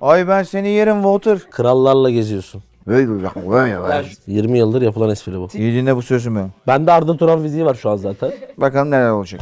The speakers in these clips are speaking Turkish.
Ay ben seni yerim Walter. Krallarla geziyorsun. Böyle böyle böyle böyle. 20 yıldır yapılan espri bu. İyi dinle bu sözümü. Bende Arda Turan fiziği var şu an zaten. Bakalım neler olacak.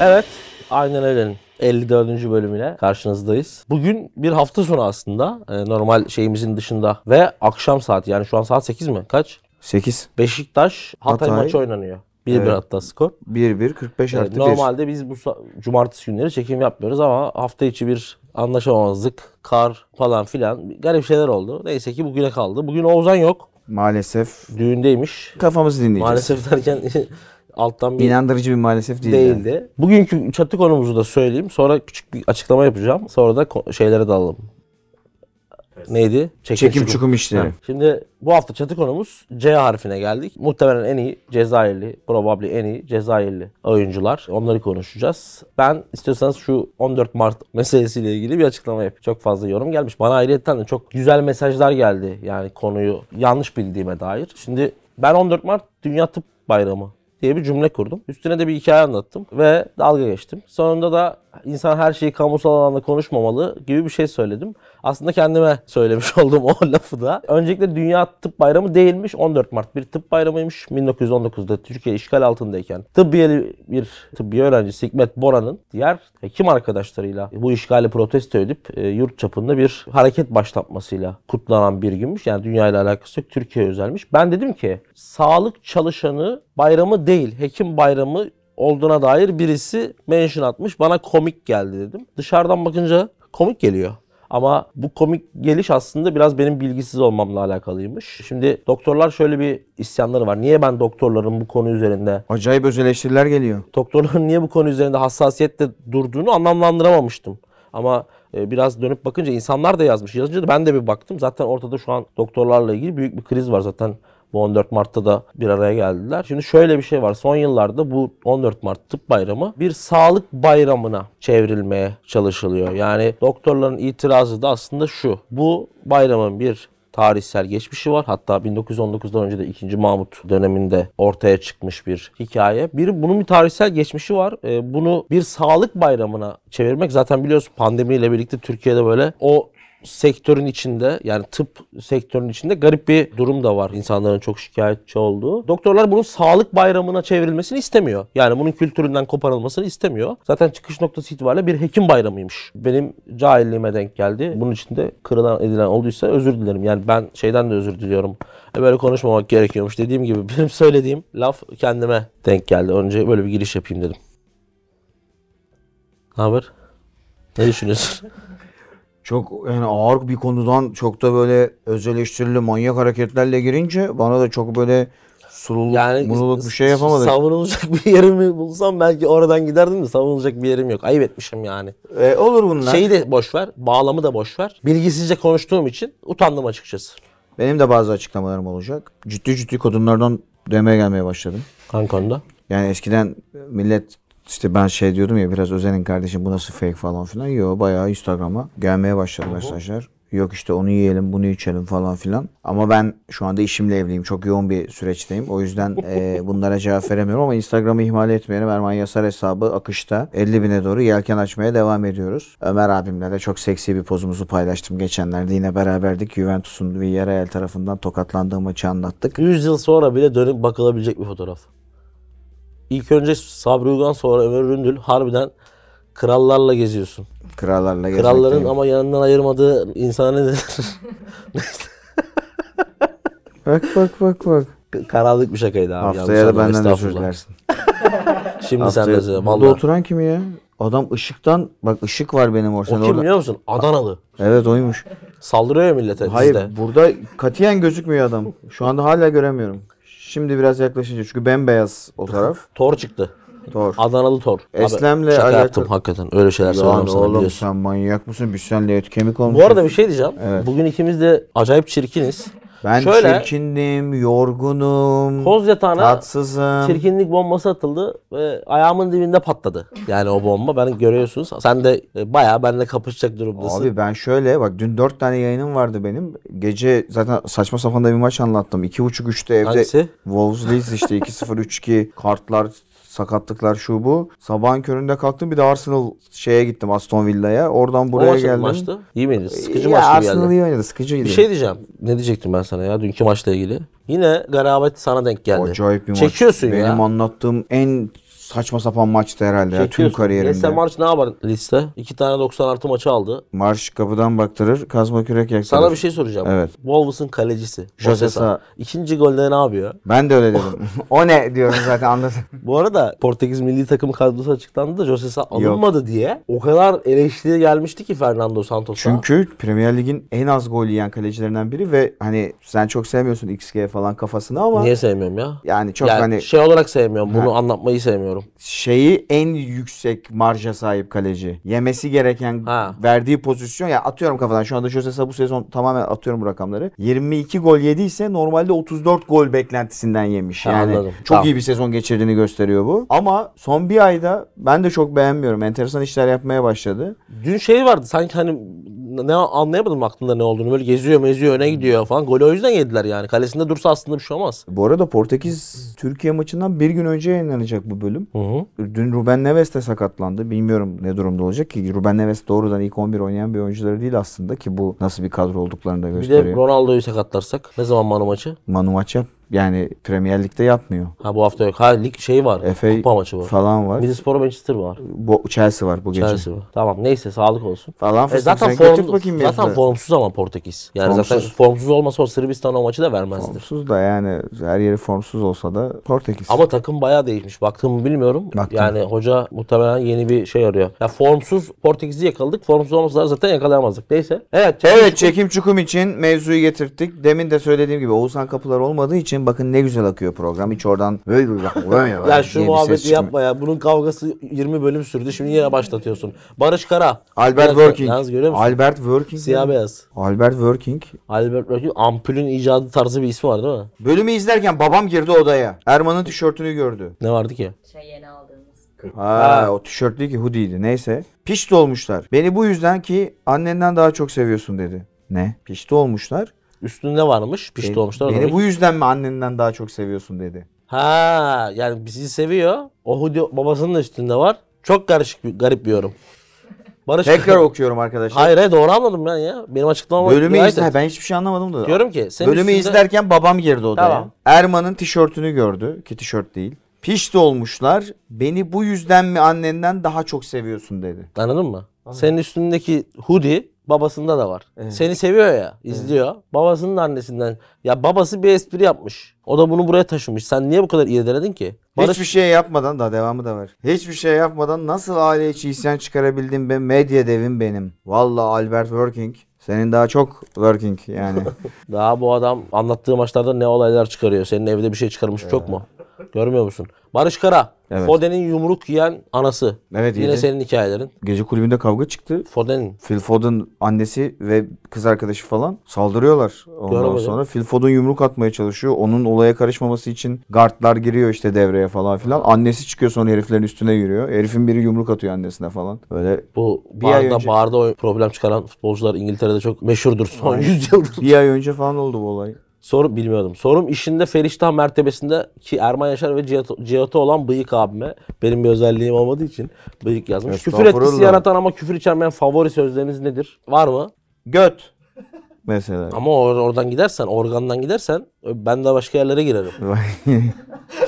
Evet. Aynen öyle'nin 54. bölümüyle karşınızdayız. Bugün bir hafta sonu aslında. Ee, normal şeyimizin dışında. Ve akşam saati yani şu an saat 8 mi? Kaç? 8. Beşiktaş Hatay, Hatay. maçı oynanıyor. 1-1 Evet. hatta skor. 1-1 45 Evet, artı 1. normalde biz bu cumartesi günleri çekim yapmıyoruz ama hafta içi bir anlaşamamazlık, kar falan filan garip şeyler oldu. Neyse ki bugüne kaldı. Bugün Oğuzhan yok. Maalesef Düğündeymiş. kafamızı dinleyeceğiz. Maalesef derken alttan bir İnandırıcı bir maalesef değil. yani. değildi. Bugünkü çatı konumuzu da söyleyeyim. Sonra küçük bir açıklama yapacağım. Sonra da şeylere dalalım. Neydi? Çekim çukum işleri. Ha, Şimdi bu hafta çatı konumuz C harfine geldik. Muhtemelen en iyi Cezayirli, probably en iyi Cezayirli oyuncular. Onları konuşacağız. Ben istiyorsanız şu 14 Mart meselesiyle ilgili bir açıklama yapayım. Çok fazla yorum gelmiş. Bana ayrıyetten de çok güzel mesajlar geldi. Yani konuyu yanlış bildiğime dair. Şimdi ben 14 Mart Dünya Tıp Bayramı diye bir cümle kurdum. Üstüne de bir hikaye anlattım ve dalga geçtim. Sonunda da insan her şeyi kamusal alanda konuşmamalı gibi bir şey söyledim. Aslında kendime söylemiş olduğum o lafı da. Öncelikle Dünya Tıp Bayramı değilmiş. 14 Mart bir tıp bayramıymış. 1919'da Türkiye işgal altındayken tıbbiyeli bir tıbbiye öğrencisi Hikmet Bora'nın diğer hekim arkadaşlarıyla bu işgali protesto edip e, yurt çapında bir hareket başlatmasıyla kutlanan bir günmüş. Yani dünya ile alakası yok. Türkiye özelmiş. Ben dedim ki sağlık çalışanı bayramı değil, hekim bayramı olduğuna dair birisi mention atmış. Bana komik geldi dedim. Dışarıdan bakınca komik geliyor. Ama bu komik geliş aslında biraz benim bilgisiz olmamla alakalıymış. Şimdi doktorlar şöyle bir isyanları var. Niye ben doktorların bu konu üzerinde Acayip öz eleştiriler geliyor. doktorların niye bu konu üzerinde hassasiyetle durduğunu anlamlandıramamıştım. Ama e, biraz dönüp bakınca insanlar da yazmış. Yazınca da ben de bir baktım. Zaten ortada şu an doktorlarla ilgili büyük bir kriz var zaten. Bu 14 Mart'ta da bir araya geldiler. Şimdi şöyle bir şey var. Son yıllarda bu 14 Mart Tıp Bayramı bir sağlık bayramına çevrilmeye çalışılıyor. Yani doktorların itirazı da aslında şu. Bu bayramın bir tarihsel geçmişi var. Hatta 1919'dan önce de 2. Mahmut döneminde ortaya çıkmış bir hikaye. Bir bunun bir tarihsel geçmişi var. Ee, bunu bir sağlık bayramına çevirmek zaten biliyorsun pandemiyle birlikte Türkiye'de böyle o sektörün içinde yani tıp sektörünün içinde garip bir durum da var. İnsanların çok şikayetçi olduğu. Doktorlar bunun sağlık bayramına çevrilmesini istemiyor. Yani bunun kültüründen koparılmasını istemiyor. Zaten çıkış noktası itibariyle bir hekim bayramıymış. Benim cahilliğime denk geldi. Bunun içinde kırılan edilen olduysa özür dilerim. Yani ben şeyden de özür diliyorum. E böyle konuşmamak gerekiyormuş. Dediğim gibi benim söylediğim laf kendime denk geldi. Önce böyle bir giriş yapayım dedim. Ne haber? Ne düşünüyorsun? Çok yani ağır bir konudan çok da böyle öz eleştirili manyak hareketlerle girince bana da çok böyle sululuk, Yani mululuk bir şey yapamadık. Savunulacak bir yerimi bulsam belki oradan giderdim de savunulacak bir yerim yok. Ayıp etmişim yani. E, olur bunlar. Şeyi de boş ver, bağlamı da boş ver. Bilgisizce konuştuğum için utandım açıkçası. Benim de bazı açıklamalarım olacak. Ciddi ciddi kadınlardan demeye gelmeye başladım. Hangi konuda? Yani eskiden millet işte ben şey diyordum ya biraz özenin kardeşim bu nasıl fake falan filan. Yo bayağı Instagram'a gelmeye başladı mesajlar. Yok işte onu yiyelim bunu içelim falan filan. Ama ben şu anda işimle evliyim. Çok yoğun bir süreçteyim. O yüzden e, bunlara cevap veremiyorum ama Instagram'ı ihmal etmeyelim. Erman Yasar hesabı akışta 50 bine doğru yelken açmaya devam ediyoruz. Ömer abimle de çok seksi bir pozumuzu paylaştım geçenlerde. Yine beraberdik. Juventus'un Villarreal tarafından tokatlandığı maçı anlattık. 100 yıl sonra bile dönüp bakılabilecek bir fotoğraf. İlk önce Sabri Ugan sonra Ömer Ründül harbiden krallarla geziyorsun. Krallarla Kralların gezmekteyim. ama yanından ayırmadığı insana ne denir? Bak bak bak bak. Karanlık bir şakaydı abi. Haftaya da benden özür dilersin. Şimdi sen de özür Burada oturan kim ya? Adam ışıktan bak ışık var benim O ortada. kim orada. biliyor musun? Adanalı. Evet oymuş. Saldırıyor ya millete Hayır dizide. burada katiyen gözükmüyor adam. Şu anda hala göremiyorum. Şimdi biraz yaklaşınca çünkü bembeyaz o taraf. Tor çıktı. Doğru. Adanalı Tor. Abi, Eslem'le şaka alakalı- yaptım hakikaten. Öyle şeyler Lan söylemem sana oğlum biliyorsun. sen manyak mısın? Biz seninle et kemik olmuşuz. Bu arada bir şey diyeceğim. Evet. Bugün ikimiz de acayip çirkiniz. Ben Şöyle çirkindim, yorgunum, koz yatağına tatsızım. çirkinlik bombası atıldı ve ayağımın dibinde patladı. Yani o bomba ben görüyorsunuz. Sen de e, bayağı benimle kapışacak durumdasın. Abi ben şöyle bak dün 4 tane yayınım vardı benim. Gece zaten saçma sapan da bir maç anlattım. 2.30-3'te evde Hangisi? Wolves Leeds işte 2-0 3-2 kartlar sakatlıklar şu bu. Sabahın köründe kalktım bir de Arsenal şeye gittim Aston Villa'ya. Oradan O buraya maç, geldim. maçtı. İyi miydi? Sıkıcı ya maç gibi Arsenal geldi. iyi oynadı. Sıkıcıydı. Bir şey diyeceğim. Ne diyecektim ben sana ya dünkü maçla ilgili? Yine garabet sana denk geldi. Acayip bir maç. Çekiyorsun Benim ya. anlattığım en saçma sapan maçtı herhalde ya tüm kariyerimde. Jesse March ne yapar liste? İki tane 90 artı maçı aldı. Marş kapıdan baktırır, kazma kürek yaktırır. Sana bir şey soracağım. Evet. Wolves'ın kalecisi. Jose Jose Sa. Sa. İkinci golde ne yapıyor? Ben de öyle dedim. o ne diyorum zaten anladın. Bu arada Portekiz milli takım kadrosu açıklandı da Jose Sa alınmadı diye o kadar eleştiri gelmişti ki Fernando Santos'a. Çünkü Premier Lig'in en az gol yiyen kalecilerinden biri ve hani sen çok sevmiyorsun XG falan kafasını ama Niye sevmiyorum ya? yani çok yani hani şey olarak sevmiyorum. Bunu anlatmayı sevmiyorum. Şeyi en yüksek marja sahip kaleci. Yemesi gereken Ha. verdiği pozisyon ya atıyorum kafadan şu anda Jose bu sezon tamamen atıyorum bu rakamları. 22 gol yediyse normalde 34 gol beklentisinden yemiş. Yani anladım. çok Tamam. iyi bir sezon geçirdiğini gösteriyor bu. Ama son bir ayda ben de çok beğenmiyorum. Enteresan işler yapmaya başladı. Dün şey vardı sanki hani ne anlayamadım aklında ne olduğunu. Böyle geziyor meziyor öne gidiyor falan. Golü o yüzden yediler yani. Kalesinde dursa aslında bir şey olmaz. Bu arada Portekiz Türkiye maçından bir gün önce yayınlanacak bu bölüm. Hı hı. Dün Ruben Neves de sakatlandı. Bilmiyorum ne durumda olacak ki. Ruben Neves doğrudan ilk 11 oynayan bir oyuncuları değil aslında ki bu nasıl bir kadro olduklarını da Bir de gösteriyor. Ronaldo'yu sakatlarsak ne zaman Manu maçı? Manu maç yap yani Premier Lig'de yapmıyor. Ha bu hafta yok. Ha lig şey var. FA Kupa maçı var. falan var. Middlesbrough Manchester var. Bu Chelsea var bu gece. Chelsea var. Tamam neyse sağlık olsun. Falan E zaten Sen götür form, bakayım zaten yazıları. formsuz ama Portekiz. Yani zaten Formsuz. formsuz olmasa o Sırbistan o maçı da vermezdi. Formsuz da yani her yeri formsuz olsa da Portekiz. Ama takım bayağı değişmiş. Baktığımı bilmiyorum. Baktım. Yani hoca muhtemelen yeni bir şey arıyor. Ya formsuz Portekiz'i yakaladık. Formsuz olmasalar zaten yakalayamazdık. Neyse. Evet. Evet çekim çukum için mevzuyu getirttik. Demin de söylediğim gibi Oğuzhan Kapılar olmadığı için bakın ne güzel akıyor program. Hiç oradan böyle Ya şu muhabbeti yapma ya. Bunun kavgası 20 bölüm sürdü. Şimdi yine başlatıyorsun. Barış Kara. Albert Bir dakika, Working. Yalnız görüyor musun? Albert Working. Siyah beyaz. Albert Working. Albert Working. Ampulün icadı tarzı bir ismi var değil mi? Bölümü izlerken babam girdi odaya. Erman'ın tişörtünü gördü. Ne vardı ki? Şey yeni aldığımız. Ha, o tişört değil ki hoodie'ydi. Neyse. Pişti olmuşlar. Beni bu yüzden ki annenden daha çok seviyorsun dedi. Ne? Pişti olmuşlar. Üstünde varmış. Pişti olmuşlar. Beni bu yüzden mi annenden daha çok seviyorsun dedi. Ha yani bizi seviyor. O hoodie babasının da üstünde var. Çok karışık bir, garip bir yorum. Barış Tekrar okuyorum arkadaşlar. Hayır hayır doğru anladım ben ya. Benim açıklamam Bölümü izler. Ben hiçbir şey anlamadım da. Diyorum ki senin Bölümü üstünde- izlerken babam girdi odaya. Tamam. Erman'ın tişörtünü gördü ki tişört değil. Pişti olmuşlar. Beni bu yüzden mi annenden daha çok seviyorsun dedi. Anladın mı? Senin üstündeki hoodie babasında da var. Seni seviyor ya, izliyor. Babasının da annesinden. Ya babası bir espri yapmış. O da bunu buraya taşımış. Sen niye bu kadar irdeledin ki? Barış Hiçbir şey yapmadan da devamı da var. Hiçbir şey yapmadan nasıl aile içi isyan çıkarabildim ben medya devim benim. Vallahi Albert Working. Senin daha çok working yani. daha bu adam anlattığı maçlarda ne olaylar çıkarıyor. Senin evde bir şey çıkarmış çok mu? Görmüyor musun? Barış Kara. Evet. Foden'in yumruk yiyen anası. Evet, Yine yedi. senin hikayelerin. Gece kulübünde kavga çıktı. Foden'in. Phil Foden annesi ve kız arkadaşı falan saldırıyorlar. Ondan Görmedim. sonra Phil Foden yumruk atmaya çalışıyor. Onun olaya karışmaması için guardlar giriyor işte devreye falan filan. Annesi çıkıyor sonra heriflerin üstüne yürüyor. Herifin biri yumruk atıyor annesine falan. Böyle Bu Bir ay barda, önce- barda problem çıkaran futbolcular İngiltere'de çok meşhurdur son 100 yıldır. bir ay önce falan oldu bu olay. Sorum bilmiyordum. Sorum işinde Feriştah mertebesinde ki Erman Yaşar ve Cihat, Cihat'ı olan bıyık abime. Benim bir özelliğim olmadığı için bıyık yazmış. Küfür etkisi yaratan ama küfür içermeyen favori sözleriniz nedir? Var mı? Göt. Mesela. Ama or- oradan gidersen, organdan gidersen ben de başka yerlere girerim.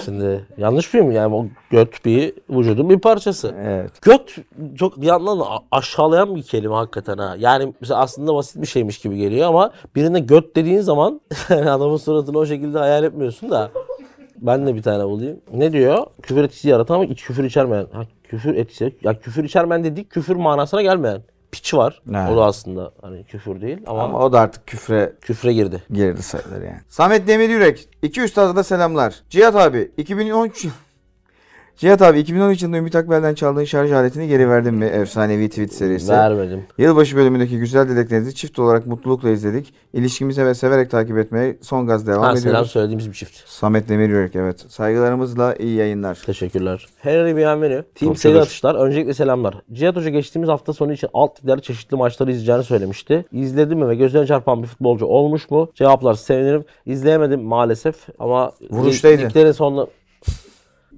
Şimdi yanlış mıyım? Yani o göt bir vücudun bir parçası. evet. Göt çok bir yandan aşağılayan bir kelime hakikaten ha. Yani mesela aslında basit bir şeymiş gibi geliyor ama birine göt dediğin zaman adamın suratını o şekilde hayal etmiyorsun da. Ben de bir tane bulayım. Ne diyor? Küfür etkisi yaratan ama iç küfür içermeyen. Ha, küfür etkisi. Ya küfür içermeyen dedik küfür manasına gelmeyen. Piç var. Ha. O da aslında hani küfür değil ama, Ama o da artık küfre küfre girdi. girdi sayılır yani. Samet Demir Yürek. İki üstada da selamlar. Cihat abi 2013 yıl- Cihat abi 2013 yılında Ümit Akbel'den çaldığın şarj aletini geri verdin mi? Efsanevi tweet serisi. Vermedim. Yılbaşı bölümündeki güzel dileklerinizi çift olarak mutlulukla izledik. İlişkimize ve severek takip etmeye son gaz devam Ha, selam ediyoruz. söylediğimiz bir çift. Samet Demiryörük evet. Saygılarımızla iyi yayınlar. Teşekkürler. Henry Bienvenu. Team Çok seri şükür. atışlar. Öncelikle selamlar. Cihat Hoca geçtiğimiz hafta sonu için alt liglerde çeşitli maçları izleyeceğini söylemişti. İzledi mi ve gözlerine çarpan bir futbolcu olmuş mu? Cevaplar sevinirim. İzleyemedim maalesef ama Vuruştaydı. liglerin sonuna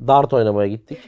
dart oynamaya gittik.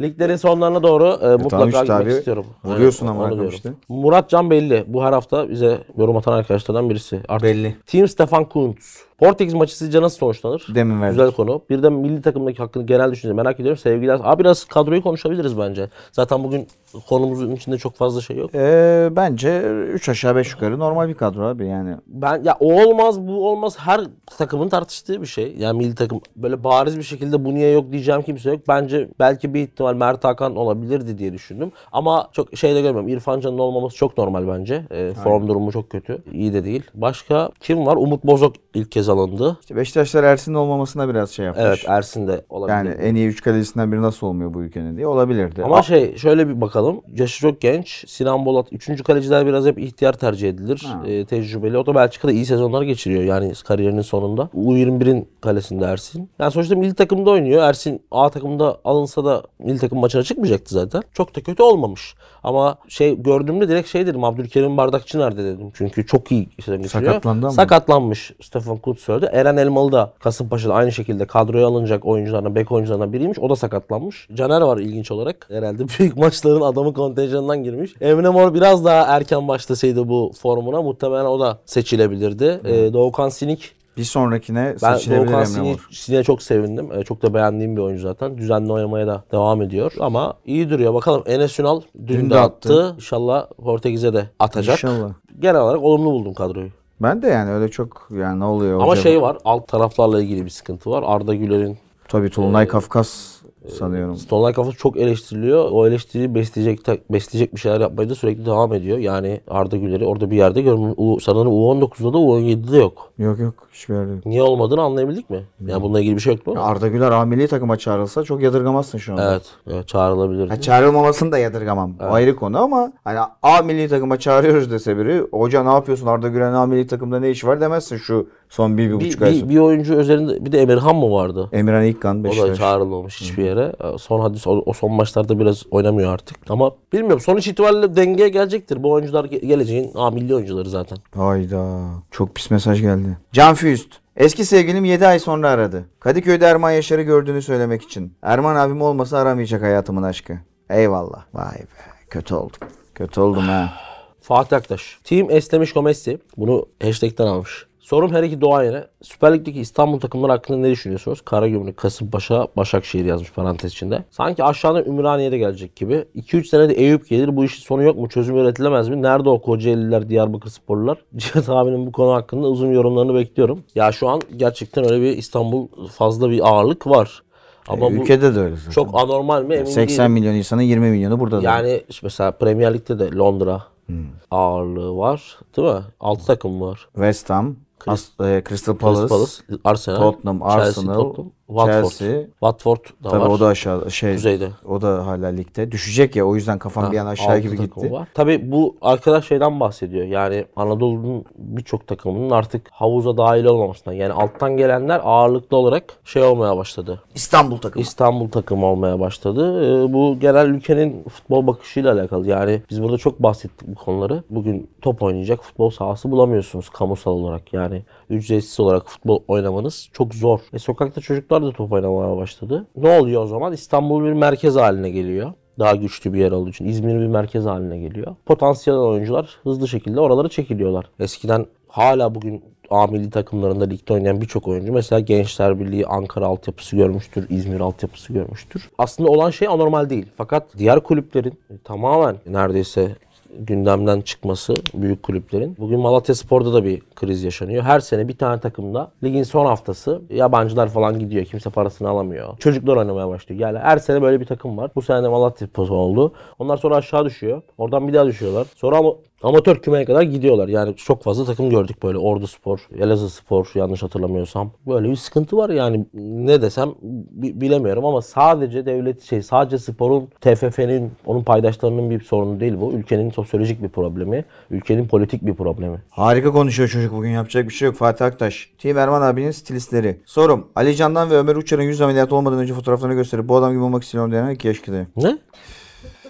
Liglerin sonlarına doğru e, mutlaka tamam işte gitmek abi. istiyorum. Vuruyorsun Aynen, ama işte. Murat Can belli. Bu her hafta bize yorum atan arkadaşlardan birisi. Artık Belli. Team Stefan Kuntz. Portekiz maçı sizce nasıl sonuçlanır? Demin verdik. Güzel konu. Bir de milli takımdaki hakkını genel düşünce merak ediyorum. Sevgiler. Abi biraz kadroyu konuşabiliriz bence. Zaten bugün konumuzun içinde çok fazla şey yok. Ee, bence 3 aşağı 5 yukarı normal bir kadro abi yani. Ben ya o olmaz bu olmaz her takımın tartıştığı bir şey. Yani milli takım böyle bariz bir şekilde bu niye yok diyeceğim kimse yok. Bence belki bir ihtimal Mert Hakan olabilirdi diye düşündüm. Ama çok şey de görmüyorum. İrfan Can'ın olmaması çok normal bence. Ee, form durumu çok kötü. İyi de değil. Başka kim var? Umut Bozok ilk kez alındı. İşte Beşiktaşlar Ersin'in olmamasına biraz şey yapmış. Evet Ersin de olabilir. Yani en iyi 3 kalecisinden biri nasıl olmuyor bu ülkenin diye olabilirdi. Ama şey şöyle bir bakalım. Yaşı çok genç. Sinan Bolat. Üçüncü kaleciler biraz hep ihtiyar tercih edilir. Ee, tecrübeli. O da Belçika'da iyi sezonlar geçiriyor. Yani kariyerinin sonunda. U21'in kalesinde Ersin. Yani sonuçta milli takımda oynuyor. Ersin A takımda alınsa da milli takım maçına çıkmayacaktı zaten. Çok da kötü olmamış. Ama şey gördüğümde direkt şey dedim. Abdülkerim Bardakçı nerede dedim. Çünkü çok iyi sezon geçiriyor. Sakatlandı ama. Sakatlanmış Stefan Kutz söyledi. Eren Elmalı da Kasımpaşa'da aynı şekilde kadroya alınacak oyuncularına, bek oyuncularına biriymiş. O da sakatlanmış. Caner var ilginç olarak. Herhalde büyük maçların adamı kontenjanından girmiş. Emre Mor biraz daha erken başlasaydı bu formuna muhtemelen o da seçilebilirdi. Ee, Doğukan Sinik bir sonrakine ben seçilebilir Doğukan Emre Mor. Sinik'e çok sevindim. Ee, çok da beğendiğim bir oyuncu zaten. Düzenli oynamaya da devam ediyor. Ama iyi duruyor. Bakalım Enes Ünal dün, Dün de de attı. attı. İnşallah Portekiz'e de atacak. İnşallah. Genel olarak olumlu buldum kadroyu. Ben de yani öyle çok yani ne oluyor Ama hoca- şey var, alt taraflarla ilgili bir sıkıntı var. Arda Güler'in Tabii Tolunay Ee, Kafkas sanıyorum. Stolnay kafası çok eleştiriliyor. O eleştiriyi besleyecek, besleyecek bir şeyler yapmaya da sürekli devam ediyor. Yani Arda Güler'i orada bir yerde görmüş. U- Sanırım U19'da da U17'de yok. Yok yok hiçbir yerde yok. Niye olmadığını anlayabildik mi? Yani bununla ilgili bir şey yok mu? Arda Güler A milli takıma çağrılsa çok yadırgamazsın şu anda. Evet, evet çağrılabilir. Ha, çağrılmamasını da yadırgamam. O ayrı konu ama hani A milli takıma çağırıyoruz dese biri hoca ne yapıyorsun Arda Güler'in A milli takımda ne işi var demezsin şu son bir, bir bir, buçuk ay bir, sonra. bir oyuncu üzerinde bir de Emirhan mı vardı? Emirhan İlkan O da Beşiktaş. çağrılmamış hiçbir yere. Son hadis o, o son maçlarda biraz oynamıyor artık. Ama bilmiyorum sonuç itibariyle dengeye gelecektir. Bu oyuncular ge- geleceğin A milli oyuncuları zaten. Hayda. Çok pis mesaj geldi. Can Füst. Eski sevgilim 7 ay sonra aradı. Kadıköy'de Erman Yaşar'ı gördüğünü söylemek için. Erman abim olmasa aramayacak hayatımın aşkı. Eyvallah. Vay be. Kötü oldum. Kötü oldum ha. Fatih Aktaş. Team Estemiş Messi. Bunu hashtag'ten almış. Sorum her iki doğayene. Süper Lig'deki İstanbul takımları hakkında ne düşünüyorsunuz? Karagümrük, Kasımpaşa, Başakşehir yazmış parantez içinde. Sanki aşağıdan Ümraniye'de gelecek gibi. 2-3 senede Eyüp gelir. Bu işin sonu yok mu? Çözüm üretilemez mi? Nerede o Kocaeliler, Diyarbakır sporlular? Cihat abinin bu konu hakkında uzun yorumlarını bekliyorum. Ya şu an gerçekten öyle bir İstanbul fazla bir ağırlık var. Ama bu Ülkede de öyle zaten. çok anormal mi? Emin 80 değilim. milyon insanın 20 milyonu burada. da. Yani işte mesela Premier Lig'de de Londra Hmm. ağırlığı var. Değil mi? 6 takım var. West Ham, As- e, Crystal Palace, Crystal Palace, Arsenal, Tottenham, Chelsea, Arsenal, Tottenham, Watford. Chelsea. Watford da Tabii var. o da aşağı şey Kuzeyde. o da hala ligde. Düşecek ya o yüzden kafam bir an aşağı gibi gitti. Var. Tabii bu arkadaş şeyden bahsediyor. Yani Anadolu'nun birçok takımının artık havuza dahil olmamasından. Yani alttan gelenler ağırlıklı olarak şey olmaya başladı. İstanbul takımı. İstanbul takımı olmaya başladı. Ee, bu genel ülkenin futbol bakışıyla alakalı. Yani biz burada çok bahsettik bu konuları. Bugün top oynayacak futbol sahası bulamıyorsunuz kamusal olarak. Yani ücretsiz olarak futbol oynamanız çok zor. E, sokakta çocuklar da top oynamaya başladı. Ne oluyor o zaman? İstanbul bir merkez haline geliyor. Daha güçlü bir yer olduğu için İzmir bir merkez haline geliyor. Potansiyel oyuncular hızlı şekilde oralara çekiliyorlar. Eskiden hala bugün A milli takımlarında ligde oynayan birçok oyuncu mesela Gençler Birliği Ankara altyapısı görmüştür, İzmir altyapısı görmüştür. Aslında olan şey anormal değil. Fakat diğer kulüplerin tamamen neredeyse gündemden çıkması büyük kulüplerin. Bugün Malatya Spor'da da bir kriz yaşanıyor. Her sene bir tane takımda ligin son haftası yabancılar falan gidiyor. Kimse parasını alamıyor. Çocuklar oynamaya başlıyor. Yani her sene böyle bir takım var. Bu sene de Malatya Spor oldu. Onlar sonra aşağı düşüyor. Oradan bir daha düşüyorlar. Sonra amatör kümeye kadar gidiyorlar. Yani çok fazla takım gördük böyle. Ordu Spor, Elazığ Spor yanlış hatırlamıyorsam. Böyle bir sıkıntı var yani ne desem bi- bilemiyorum ama sadece devlet şey sadece sporun TFF'nin onun paydaşlarının bir sorunu değil bu. Ülkenin sosyolojik bir problemi, ülkenin politik bir problemi. Harika konuşuyor çocuk bugün yapacak bir şey yok. Fatih Aktaş. Team Erman abinin stilistleri. Sorum. Ali Can'dan ve Ömer Uçar'ın yüz ameliyatı olmadan önce fotoğraflarını gösterip bu adam gibi olmak istiyorum diyen 2 yaş kızı. Ne?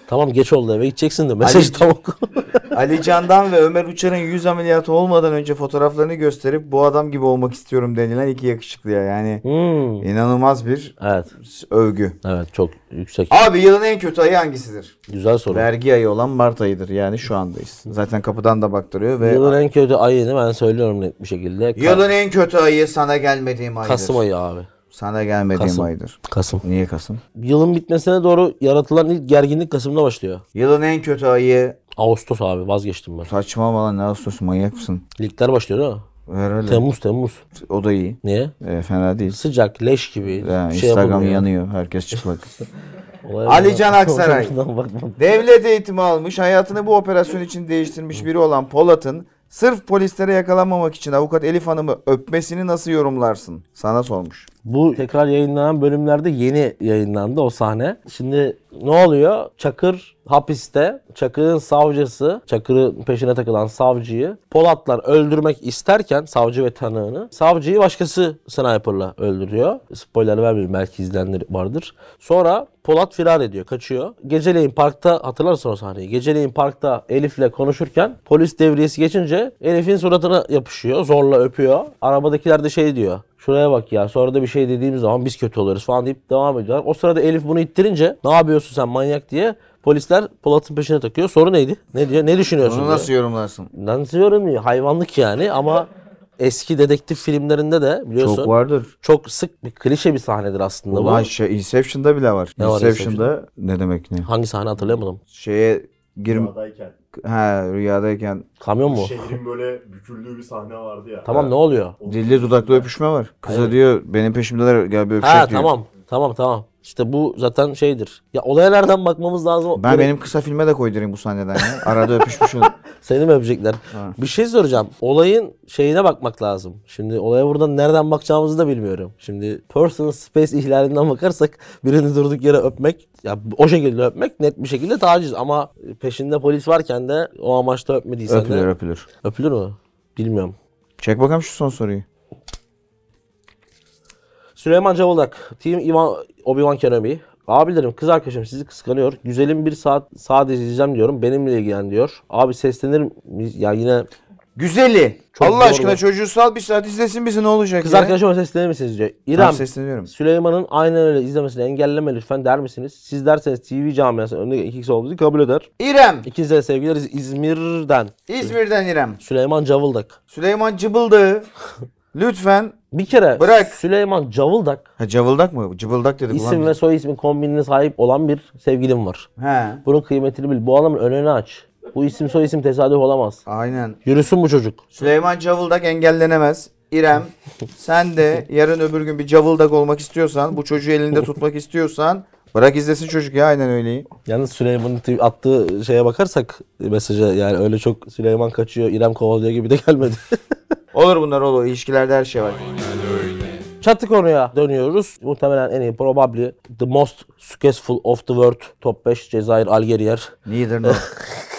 Tamam geç oldu eve gideceksin de mesajı tam oku. Ali Can'dan ve Ömer Uçar'ın yüz ameliyatı olmadan önce fotoğraflarını gösterip bu adam gibi olmak istiyorum denilen iki yakışıklıya. Yani Hmm. inanılmaz bir Evet. övgü. Evet çok yüksek. Abi yılın en kötü ayı hangisidir? Güzel soru. Vergi ayı olan Mart ayıdır. Yani şu andayız. Zaten kapıdan da baktırıyor ve Yılın en kötü ayını ben söylüyorum net bir şekilde. Yılın en kötü ayı sana gelmediğim ayıdır. Kasım ayı abi. Sana gelmediğim Kasım. ayıdır. Kasım. Niye Kasım? Yılın bitmesine doğru yaratılan ilk gerginlik Kasım'da başlıyor. Yılın en kötü ayı Ağustos abi vazgeçtim ben. saçma lan ne Ağustos manyak mısın? Ligler başlıyor değil mi? Herhalde. Temmuz Temmuz. O da iyi. Niye? E, fena değil. Sıcak, leş gibi. Ya, şey Instagram yanıyor. Herkes çıplak. Ali. Can Aksaray. Devlet eğitimi almış, hayatını bu operasyon için değiştirmiş biri olan Polat'ın sırf polislere yakalanmamak için avukat Elif Hanım'ı öpmesini nasıl yorumlarsın? Sana sormuş. Bu tekrar yayınlanan bölümlerde yeni yayınlandı o sahne. Şimdi ne oluyor? Çakır hapiste. Çakır'ın savcısı, Çakır'ın peşine takılan savcıyı Polatlar öldürmek isterken savcı ve tanığını savcıyı başkası sniperla öldürüyor. Spoiler vermeyeyim belki izleyenler vardır. Sonra Polat firar ediyor, kaçıyor. Geceleyin parkta hatırlarsın o sahneyi. Geceleyin parkta Elif'le konuşurken polis devriyesi geçince Elif'in suratına yapışıyor, zorla öpüyor. Arabadakiler de şey diyor. Şuraya bak ya sonra da bir şey dediğimiz zaman biz kötü oluruz falan deyip devam ediyorlar. O sırada Elif bunu ittirince ne yapıyorsun sen manyak diye polisler Polat'ın peşine takıyor. Soru neydi? Ne diyor? Ne düşünüyorsun? Bunu diyor. nasıl yorumlarsın? Nasıl yorumluyor? Hayvanlık yani ama eski dedektif filmlerinde de biliyorsun Çok çok, vardır. sık bir klişe bir sahnedir aslında Ulan bu. şey, Inception'da bile var. Ne var Inception'da ne demek ne? Hangi sahne hatırlayamadım. Şeye girim Rüyadayken. Ha rüyadayken Kamyon mu? Şehrin böyle büküldüğü bir sahne vardı ya. Tamam ne oluyor? dilli dudaklı öpüşme var. Kıza diyor benim peşimdeler gel bir öpüşek Ha diyor. tamam. Tamam tamam. İşte bu zaten şeydir. Ya olaya nereden bakmamız lazım? Ben Böyle- benim kısa filme de koydurayım bu sahneden ya. Arada öpüşmüş olur. Seni mi öpecekler? Bir şey soracağım. Olayın şeyine bakmak lazım. Şimdi olaya buradan nereden bakacağımızı da bilmiyorum. Şimdi personal space ihlalinden bakarsak birini durduk yere öpmek, ya o şekilde öpmek net bir şekilde taciz. Ama peşinde polis varken de o amaçla öpmediysen öpülür de öpülür. öpülür mü? Bilmiyorum. Çek bakalım şu son soruyu. Süleyman Cavoldak, Team Ivan, Obi-Wan Kenobi. Abilerim, kız arkadaşım sizi kıskanıyor. Güzelim bir saat sadece izleyeceğim diyorum. Benimle ilgilen diyor. Abi seslenir miyiz? Ya yine Güzeli. Çok Allah doğru. aşkına çocuğu sal bir saat izlesin bizi ne olacak kız ya? arkadaşıma seslenir misiniz diyor. Tamam, İrem, sesleniyorum. Süleyman'ın aynen öyle izlemesini engelleme lütfen der misiniz? Siz derseniz TV camiasının önünde iki kişi olduğunuzu kabul eder. İrem. İkinize sevgiler İz- İzmir'den. İzmir'den İrem. Süleyman Cavıldak. Süleyman Cıbıldı. Lütfen. Bir kere Bırak. Süleyman Cavıldak Ha cıvıldak mı? Cıbıldak dedik isim ve soy ismin kombinine sahip olan bir sevgilim var. He. Bunun kıymetini bil. Bu adamın önünü aç. Bu isim soy isim tesadüf olamaz. Aynen. Yürüsün bu çocuk. Süleyman Cavıldak engellenemez. İrem sen de yarın öbür gün bir cavıldak olmak istiyorsan, bu çocuğu elinde tutmak istiyorsan bırak izlesin çocuk ya aynen öyle. Yalnız Süleyman'ın attığı şeye bakarsak mesaja yani öyle çok Süleyman kaçıyor, İrem kovalıyor gibi de gelmedi. Olur bunlar olur. İlişkilerde her şey var. Çatı konuya dönüyoruz. Muhtemelen en iyi, probably the most successful of the world top 5 Cezayir, Algeriyer. Neither no.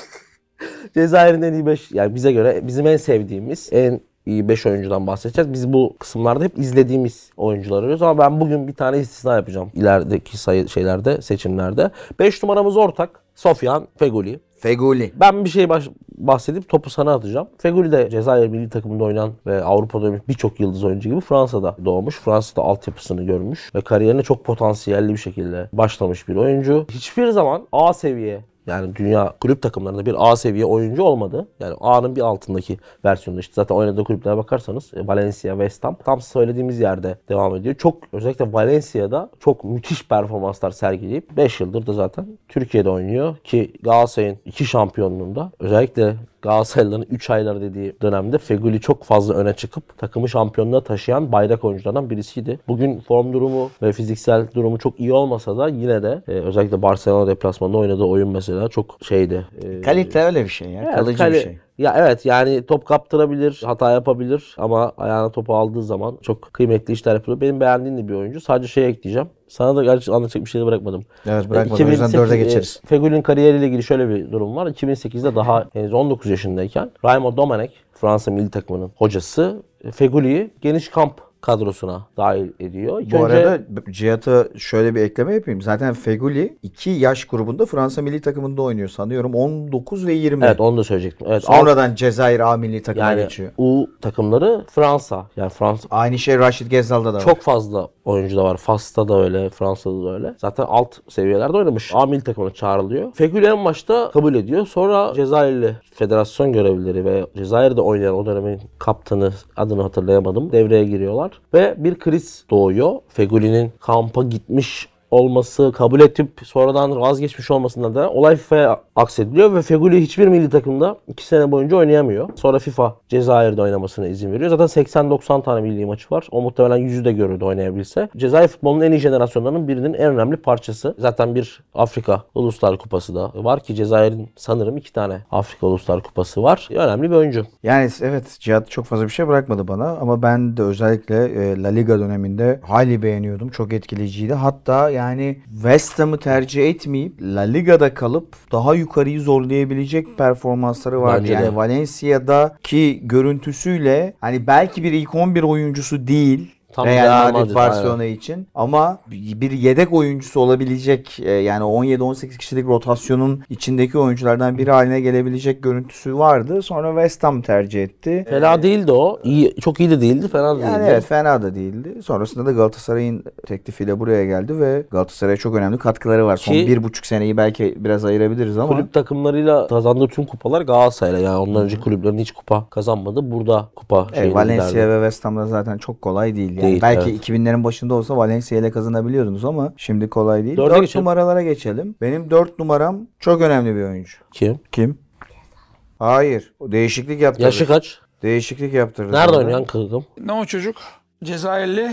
Cezayir'in en iyi 5 yani bize göre bizim en sevdiğimiz en iyi 5 oyuncudan bahsedeceğiz. Biz bu kısımlarda hep izlediğimiz oyuncuları arıyoruz ama ben bugün bir tane istisna yapacağım. İlerideki sayı şeylerde, seçimlerde. 5 numaramız ortak. Sofyan Feguli. Feguli. Ben bir şey baş- bahsedip topu sana atacağım. Feguli de Cezayir milli takımında oynayan ve Avrupa'da oynamış birçok yıldız oyuncu gibi Fransa'da doğmuş. Fransa'da altyapısını görmüş ve kariyerine çok potansiyelli bir şekilde başlamış bir oyuncu. Hiçbir zaman A seviye yani dünya kulüp takımlarında bir A seviye oyuncu olmadı. Yani A'nın bir altındaki versiyonu işte zaten oynadığı kulüplere bakarsanız e, Valencia, West Ham tam söylediğimiz yerde devam ediyor. Çok özellikle Valencia'da çok müthiş performanslar sergileyip 5 yıldır da zaten Türkiye'de oynuyor ki Galatasaray'ın iki şampiyonluğunda özellikle Galatasaraylıların 3 aylar dediği dönemde Feguli çok fazla öne çıkıp takımı şampiyonluğa taşıyan bayrak oyunculardan birisiydi. Bugün form durumu ve fiziksel durumu çok iyi olmasa da yine de e, özellikle Barcelona deplasmanında oynadığı oyun mesela çok şeydi. E, Kalite öyle bir şey ya. Evet, Kalıcı kale- bir şey. Ya evet yani top kaptırabilir, hata yapabilir ama ayağına topu aldığı zaman çok kıymetli işler yapıyor. Benim beğendiğim de bir oyuncu. Sadece şey ekleyeceğim. Sana da gerçi anlatacak bir şey de bırakmadım. Evet bırakmadım. E, O yüzden 2008 dörde geçeriz. e, Fegül'ün kariyeriyle ilgili şöyle bir durum var. 2008'de daha henüz 19 yaşındayken Raymond Domenech, Fransa milli takımının hocası e, Fegüli'yi geniş kamp kadrosuna dahil ediyor. İlk Bu önce- arada Cihat'a şöyle bir ekleme yapayım. Zaten Feguli 2 yaş grubunda Fransa milli takımında oynuyor sanıyorum. 19 ve 20. Evet onu da söyleyecektim. Evet, alt- Sonradan Cezayir A milli takımına yani geçiyor. U takımları Fransa. Yani Fransa Aynı şey Raşit Gezzal'da da var. Çok fazla oyuncu da var. Fas'ta da öyle, Fransa'da da öyle. Zaten alt seviyelerde oynamış. A milli takımına çağrılıyor. Fegül en başta kabul ediyor. Sonra Cezayirli federasyon görevlileri ve Cezayir'de oynayan o dönemin kaptanı adını hatırlayamadım. Devreye giriyorlar. Ve bir kriz doğuyor. Fegüli'nin kampa gitmiş olması, kabul edip sonradan vazgeçmiş olmasından da olay FIFA'ya aksediliyor ve Feguli hiçbir milli takımda 2 sene boyunca oynayamıyor. Sonra FIFA Cezayir'de oynamasına izin veriyor. Zaten 80-90 tane milli maçı var. O muhtemelen yüzü de görürdü oynayabilse. Cezayir futbolunun en iyi jenerasyonlarının birinin en önemli parçası. Zaten bir Afrika Uluslar Kupası da var ki Cezayir'in sanırım iki tane Afrika Uluslar Kupası var. Önemli bir oyuncu. Yani evet Cihat çok fazla bir şey bırakmadı bana ama ben de özellikle e, La Liga döneminde hayli beğeniyordum. Çok etkileyiciydi. Hatta yani West Ham'ı tercih etmeyip La Liga'da kalıp daha yukarıyı zorlayabilecek performansları vardı. Bence de. yani Valencia'daki görüntüsüyle hani belki bir ilk 11 oyuncusu değil Tam Real Madrid Barcelona için ama bir yedek oyuncusu olabilecek e, yani 17-18 kişilik rotasyonun içindeki oyunculardan biri haline gelebilecek görüntüsü vardı. Sonra West Ham tercih etti. Fena değildi o. İyi, çok iyi de değildi, fena da Yani değildi. evet fena da değildi. Sonrasında da Galatasaray'ın teklifiyle buraya geldi ve Galatasaray'a çok önemli katkıları var. Son Ki- bir buçuk seneyi belki biraz ayırabiliriz ama Kulüp takımlarıyla kazandığı tüm kupalar Galatasaray'la. Yani ondan önce kulüplerin hiç kupa kazanmadı. Burada kupa Evet, Valencia liderdi. ve West Ham'da zaten çok kolay değil. Yani Değil, belki evet. 2000'lerin başında olsa Valencia ile kazanabiliyordunuz ama şimdi kolay değil. Dörde 4 geçelim. numaralara geçelim. Benim 4 numaram çok önemli bir oyuncu. Kim? Kim? Hayır. O değişiklik yaptırdı. Yaşı kaç? Değişiklik yaptırdı. Nerede oynayan kızım? Ne o çocuk? Cezayirli.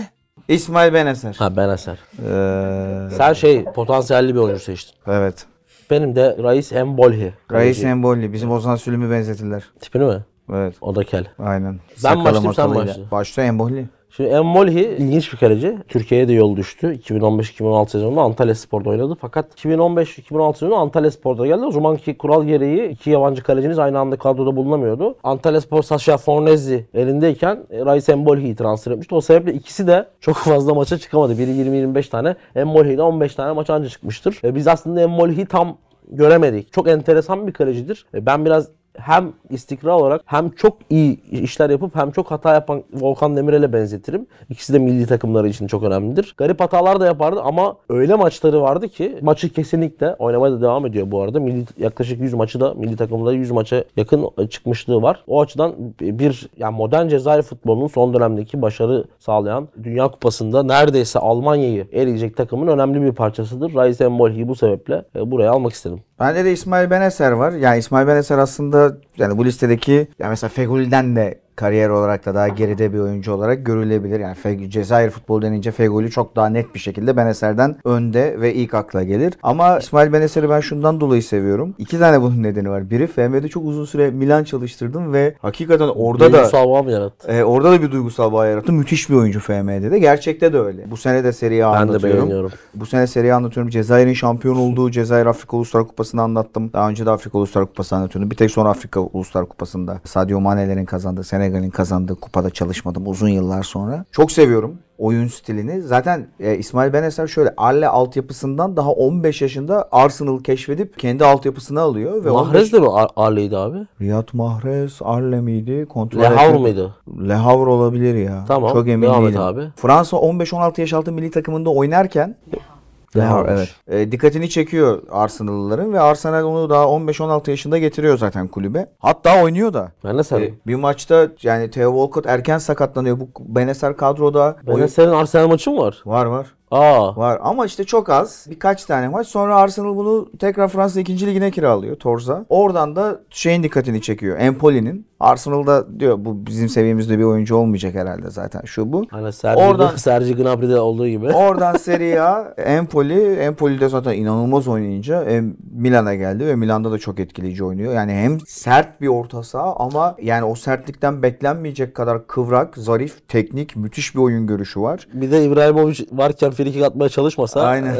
İsmail Beneser. Ha Ben Eser. Ee, Sen şey potansiyelli bir oyuncu seçtin. evet. Benim de Reis Embolhi. Reis Kaleci. Emboli. Bizim Ozan Sülüm'ü benzetirler. Tipini mi? Evet. O da kel. Aynen. Ben başlayayım, sen başla. Başla Emboli. Şimdi Embolhi ilginç bir kaleci. Türkiye'ye de yol düştü. 2015-2016 sezonunda Antalya Spor'da oynadı. Fakat 2015-2016 sezonunda Antalya Spor'da geldi. O zamanki kural gereği iki yabancı kaleciniz aynı anda kadroda bulunamıyordu. Antalya Spor Sasha Fornezzi elindeyken e, Reis Embolhi'yi transfer etmişti. O sebeple ikisi de çok fazla maça çıkamadı. Biri 20-25 tane, Embolhi de 15 tane maç anca çıkmıştır. E, Biz aslında Embolhi'yi tam göremedik. Çok enteresan bir kalecidir. E, Ben biraz hem istikrar olarak hem çok iyi işler yapıp hem çok hata yapan Volkan Demirel'e benzetirim. İkisi de milli takımları için çok önemlidir. Garip hatalar da yapardı ama öyle maçları vardı ki maçı kesinlikle oynamaya da devam ediyor bu arada. Milli, yaklaşık 100 maçı da milli takımda 100 maça yakın çıkmışlığı var. O açıdan bir yani modern Cezayir futbolunun son dönemdeki başarı sağlayan Dünya Kupası'nda neredeyse Almanya'yı eleyecek takımın önemli bir parçasıdır. Reis Embolhi'yi bu sebeple e, buraya almak istedim. Bende de İsmail Beneser var. Yani İsmail Beneser aslında yani bu listedeki yani mesela Fegüli'den de kariyer olarak da daha geride bir oyuncu olarak görülebilir. Yani Fe- Cezayir futbolu denince Feguli çok daha net bir şekilde Beneser'den önde ve ilk akla gelir. Ama İsmail Beneser'i ben şundan dolayı seviyorum. İki tane bunun nedeni var. Biri FM'de çok uzun süre Milan çalıştırdım ve hakikaten orada da Duygusal bağ mı yarattı? e, orada da bir duygusal bağ yarattı. Müthiş bir oyuncu FM'de de. Gerçekte de öyle. Bu sene de seriyi Ben de anlatıyorum. beğeniyorum. Bu sene seriyi anlatıyorum. Cezayir'in şampiyon olduğu Cezayir Afrika Uluslar Kupası'nı anlattım. Daha önce de Afrika Uluslar Kupası anlatıyordum. Bir tek sonra Afrika Uluslar Kupası'nda Sadio Mane'lerin kazandığı, Senegal'in kazandığı kupada çalışmadım uzun yıllar sonra. Çok seviyorum oyun stilini. Zaten e, İsmail Beneser şöyle Arle altyapısından daha 15 yaşında Arsenal keşfedip kendi altyapısına alıyor ve Mahrez de mi Ar- Arley'di abi? Riyad Mahrez, Arle miydi? Kontrol Le Havre mıydı? Le Havre olabilir ya. Tamam, Çok emin devam değilim. abi. Fransa 15-16 yaş altı milli takımında oynarken Havre, Havre'miş. evet. E, dikkatini çekiyor Arsenal'lıların ve Arsenal onu daha 15-16 yaşında getiriyor zaten kulübe. Hatta oynuyor da. Ben de. E, bir maçta yani Theo Walcott erken sakatlanıyor. Bu Beneser kadroda Ben oyun- senin Arsenal maçı mı var? var var. Aa. Var ama işte çok az. Birkaç tane maç. Sonra Arsenal bunu tekrar Fransa 2. ligine kiralıyor Torza. Oradan da şeyin dikkatini çekiyor. Empoli'nin. Arsenal'da diyor bu bizim seviyemizde bir oyuncu olmayacak herhalde zaten şu bu. Hani Sergi, Oradan- Sergi Gnabry'de olduğu gibi. Oradan Serie A, Empoli. Empoli'de zaten inanılmaz oynayınca e, Milan'a geldi ve Milan'da da çok etkileyici oynuyor. Yani hem sert bir orta saha ama yani o sertlikten beklenmeyecek kadar kıvrak, zarif, teknik, müthiş bir oyun görüşü var. Bir de İbrahimovic varken frikik atmaya çalışmasa. Aynen.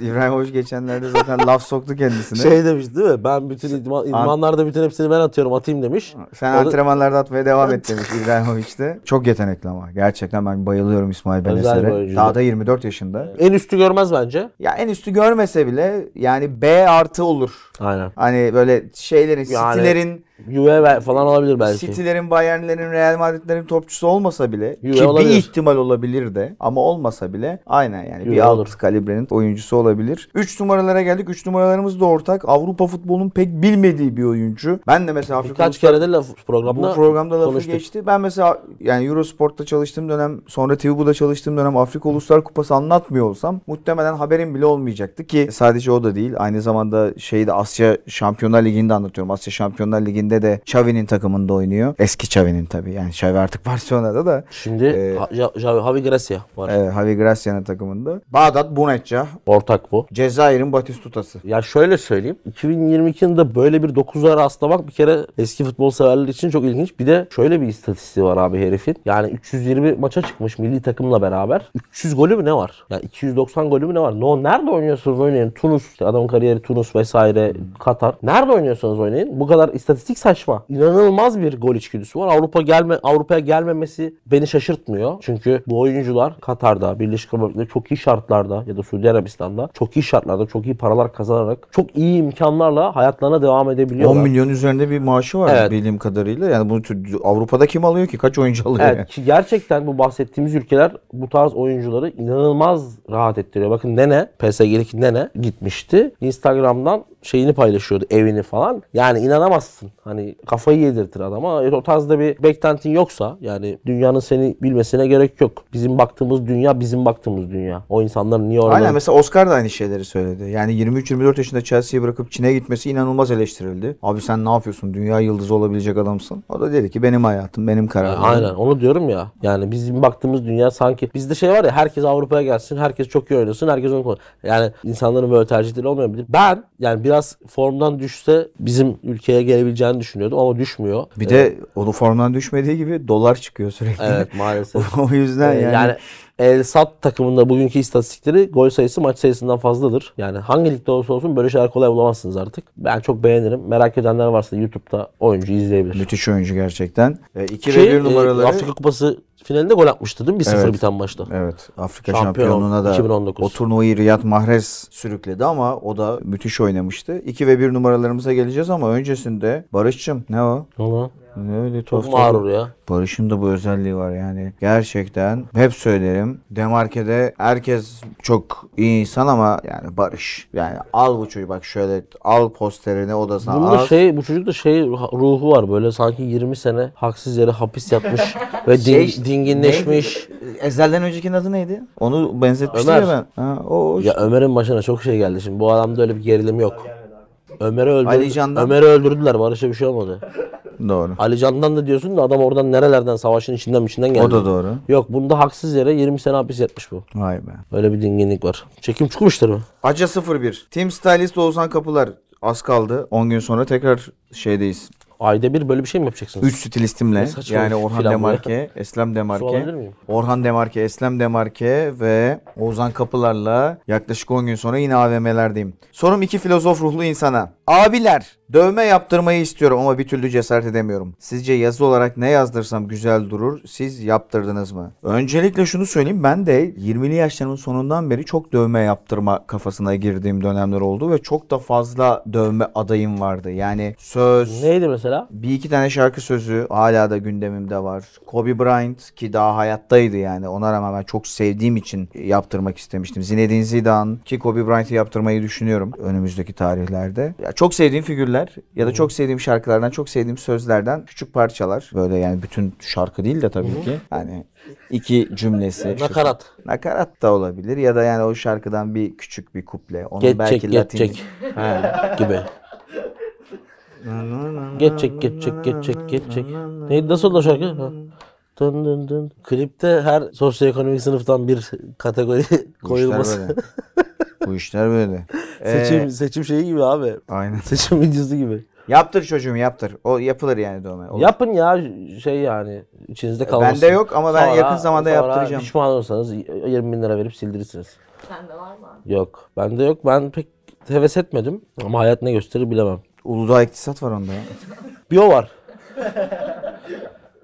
İbrahimovic geçenlerde zaten laf soktu kendisine. Şey demiş değil mi? Ben bütün idman, idmanlarda bütün hepsini ben atıyorum atayım demiş. Sen O da- antrenmanlarda atmaya devam et demiş İbrahimovic de. Çok yetenekli ama. Gerçekten ben bayılıyorum İsmail Beneser'e. Daha da 24 yaşında. En üstü görmez bence. Ya en üstü görmese bile yani B artı olur. Aynen. Hani böyle şeylerin, Yani- City'lerin, Juve ve- falan olabilir belki. City'lerin, Bayern'lerin, Real Madrid'lerin topçusu olmasa bile Juve ki bir olabilir. ihtimal olabilir de ama olmasa bile aynen yani Juve bir alt olur. kalibrenin oyuncusu olabilir. 3 numaralara geldik. 3 numaralarımız da ortak. Avrupa futbolunun pek bilmediği bir oyuncu. Ben de mesela Afrika Birkaç kere de laf programda bu programda lafı konuştuk. geçti. Ben mesela yani Eurosport'ta çalıştığım dönem sonra TVBU'da çalıştığım dönem Afrika Uluslar Kupası anlatmıyor olsam muhtemelen haberim bile olmayacaktı ki sadece o da değil. Aynı zamanda şeyde Asya Şampiyonlar Ligi'nde anlatıyorum. Asya Şampiyonlar Ligi'nde de Xavi'nin takımında oynuyor. Eski Xavi'nin tabii. Yani Xavi artık Barcelona'da da. Şimdi Ja- Ja- Javi Gracia var. Evet, Javi Gracia'nın takımında. Bağdat Bunetca. Ortak bu. Cezayir'in Batistutası. Ya şöyle söyleyeyim. 2022 yılında böyle bir 9'a rastlamak bir kere eski futbol severler için çok ilginç. Bir de şöyle bir istatistiği var abi herifin. Yani 320 maça çıkmış milli takımla beraber. 300 golü mü ne var? Yani 290 golü mü ne var? No, nerede oynuyorsunuz oynayın? Tunus, işte adamın kariyeri Tunus vesaire, Katar. Nerede oynuyorsanız oynayın. Bu kadar istatistik saçma. İnanılmaz bir gol içgüdüsü var. Avrupa gelme Avrupa'ya gelmemesi beni şaşırtmıyor. Çünkü bu oyuncular Katar'da, Birleşik Arap Emirlikleri'nde çok iyi şartlarda ya da Suudi Arabistan'da çok iyi şartlarda, çok iyi paralar kazanarak çok iyi imkanlarla hayatlarına devam 10 edebiliyorlar. milyon üzerinde bir maaşı var Evet. bildiğim kadarıyla. Yani bunu Avrupa'da kim alıyor ki? Kaç oyuncu alıyor? Evet ki gerçekten bu bahsettiğimiz ülkeler bu tarz oyuncuları inanılmaz rahat ettiriyor. Bakın Nene, PSG'deki Nene gitmişti. Instagram'dan şeyini paylaşıyordu, evini falan. Yani inanamazsın. Hani kafayı yedirtir adama. O tarzda bir beklentin yoksa yani dünyanın seni bilmesine gerek yok. Bizim baktığımız dünya bizim baktığımız dünya. O insanların niye orada Aynen mesela Oscar da aynı şeyleri söyledi. Yani 23-24 yaşında Chelsea'yi bırakıp Çin'e gitmesi inanılmaz eleştirildi. Abi sen ne yapıyorsun? Dünya yıldızı olabilecek adamsın. O da dedi ki benim hayatım, benim kararım. Aynen onu diyorum ya. Yani bizim baktığımız dünya sanki bizde şey var ya herkes Avrupa'ya gelsin, herkes çok iyi oynasın, herkes onu Yani insanların böyle tercihleri olmayabilir. Ben yani biraz formdan düşse bizim ülkeye gelebileceğini düşünüyordum ama düşmüyor. Bir de onu formdan düşmediği gibi dolar çıkıyor sürekli. Evet maalesef. o yüzden Ee, yani, yani El Sat takımında bugünkü istatistikleri gol sayısı maç sayısından fazladır. Yani hangi ligde olursa olsun böyle şeyler kolay bulamazsınız artık. Ben çok beğenirim. Merak edenler varsa YouTube'da oyuncu izleyebilir. müthiş oyuncu gerçekten. 2 Şey, ve 1 e, numaraları. Afrika Kupası finalinde gol atmıştı değil mi? 1-0 Evet. biten maçta. Evet Afrika Şampiyon şampiyonluğuna da 2019. o turnuvayı Riyad Mahrez sürükledi ama o da müthiş oynamıştı. 2 ve 1 numaralarımıza geleceğiz ama öncesinde Barış'cığım ne o? Ne öyle Çok tuhaf mağrur ya. Barış'ın da bu özelliği var yani. Gerçekten hep söylerim. Demarke'de herkes çok iyi insan ama yani Barış. Yani al bu çocuğu bak şöyle al posterini odasına Bunda al. şey bu çocukta şey ruhu var böyle sanki 20 sene haksız yere hapis yatmış ve din- Şey, dinginleşmiş. neydi? Ezel'den öncekinin adı neydi? Onu benzetmiştim Ömer. ya ben. Ha, o, o Ya Ömer'in başına çok şey geldi şimdi. Bu adamda öyle bir gerilim yok. Ömer'i öldürdü. Ömer'i öldürdüler. Barış'a bir şey olmadı. Doğru. Ali Can'dan da diyorsun da adam oradan nerelerden savaşın içinden içinden geldi. O da doğru. Yok bunda haksız yere 20 sene hapis yatmış bu. Vay be. Öyle bir dinginlik var. Çekim çıkmıştır mı? Aca 01. Team Stylist Oğuzhan Kapılar. Az kaldı. 10 gün sonra tekrar şeydeyiz. Ayda bir böyle bir şey mi yapacaksınız? 3 stilistimle yani Orhan Demarke, Eslem Demarke? Orhan Demarke, Eslem Demarke ve Oğuzhan Kapılar'la yaklaşık 10 gün sonra yine AVM'lerdeyim. Sorum iki filozof ruhlu insana. Abiler, dövme yaptırmayı istiyorum ama bir türlü cesaret edemiyorum. Sizce yazı olarak ne yazdırsam güzel durur? Siz yaptırdınız mı? Öncelikle şunu söyleyeyim. Ben de 20'li yaşlarımın sonundan beri çok dövme yaptırma kafasına girdiğim dönemler oldu ve çok da fazla dövme adayım vardı. Yani söz, Neydi mesela mesela? Bir iki tane şarkı sözü hala da gündemimde var. Kobe Bryant ki daha hayattaydı yani. Ona rağmen ben çok sevdiğim için yaptırmak istemiştim. Zinedine Zidane ki Kobe Bryant'ı yaptırmayı düşünüyorum önümüzdeki tarihlerde. Ya çok sevdiğim figürler ya da çok sevdiğim şarkılardan, çok sevdiğim sözlerden küçük parçalar. Böyle yani bütün şarkı değil de tabii ki. Yani iki cümlesi. Nakarat. Nakarat da olabilir ya da yani o şarkıdan bir küçük bir kuple. Onun Geçecek, belki Latin geçecek gibi. Geçecek, geçecek, geçecek, geçecek. Neydi nasıl o şarkı? Ha. Dın dın dın. Klipte her sosyoekonomik sınıftan bir kategori koyulması. Bu işler böyle. seçim Ee, seçim şeyi gibi abi. aynen. Seçim videosu gibi. Yaptır çocuğum yaptır. O yapılır yani dövme. Olur. Yapın ya şey yani içinizde kalmasın. Bende yok ama ben Sonra- yakın zamanda sonra yaptıracağım. pişman olursanız 20 bin lira verip sildirirsiniz. Sende var mı abi? Yok. Bende yok. Ben pek heves etmedim. Ama hayat ne gösterir bilemem. Uludağ iktisat var onda ya. Bir o var.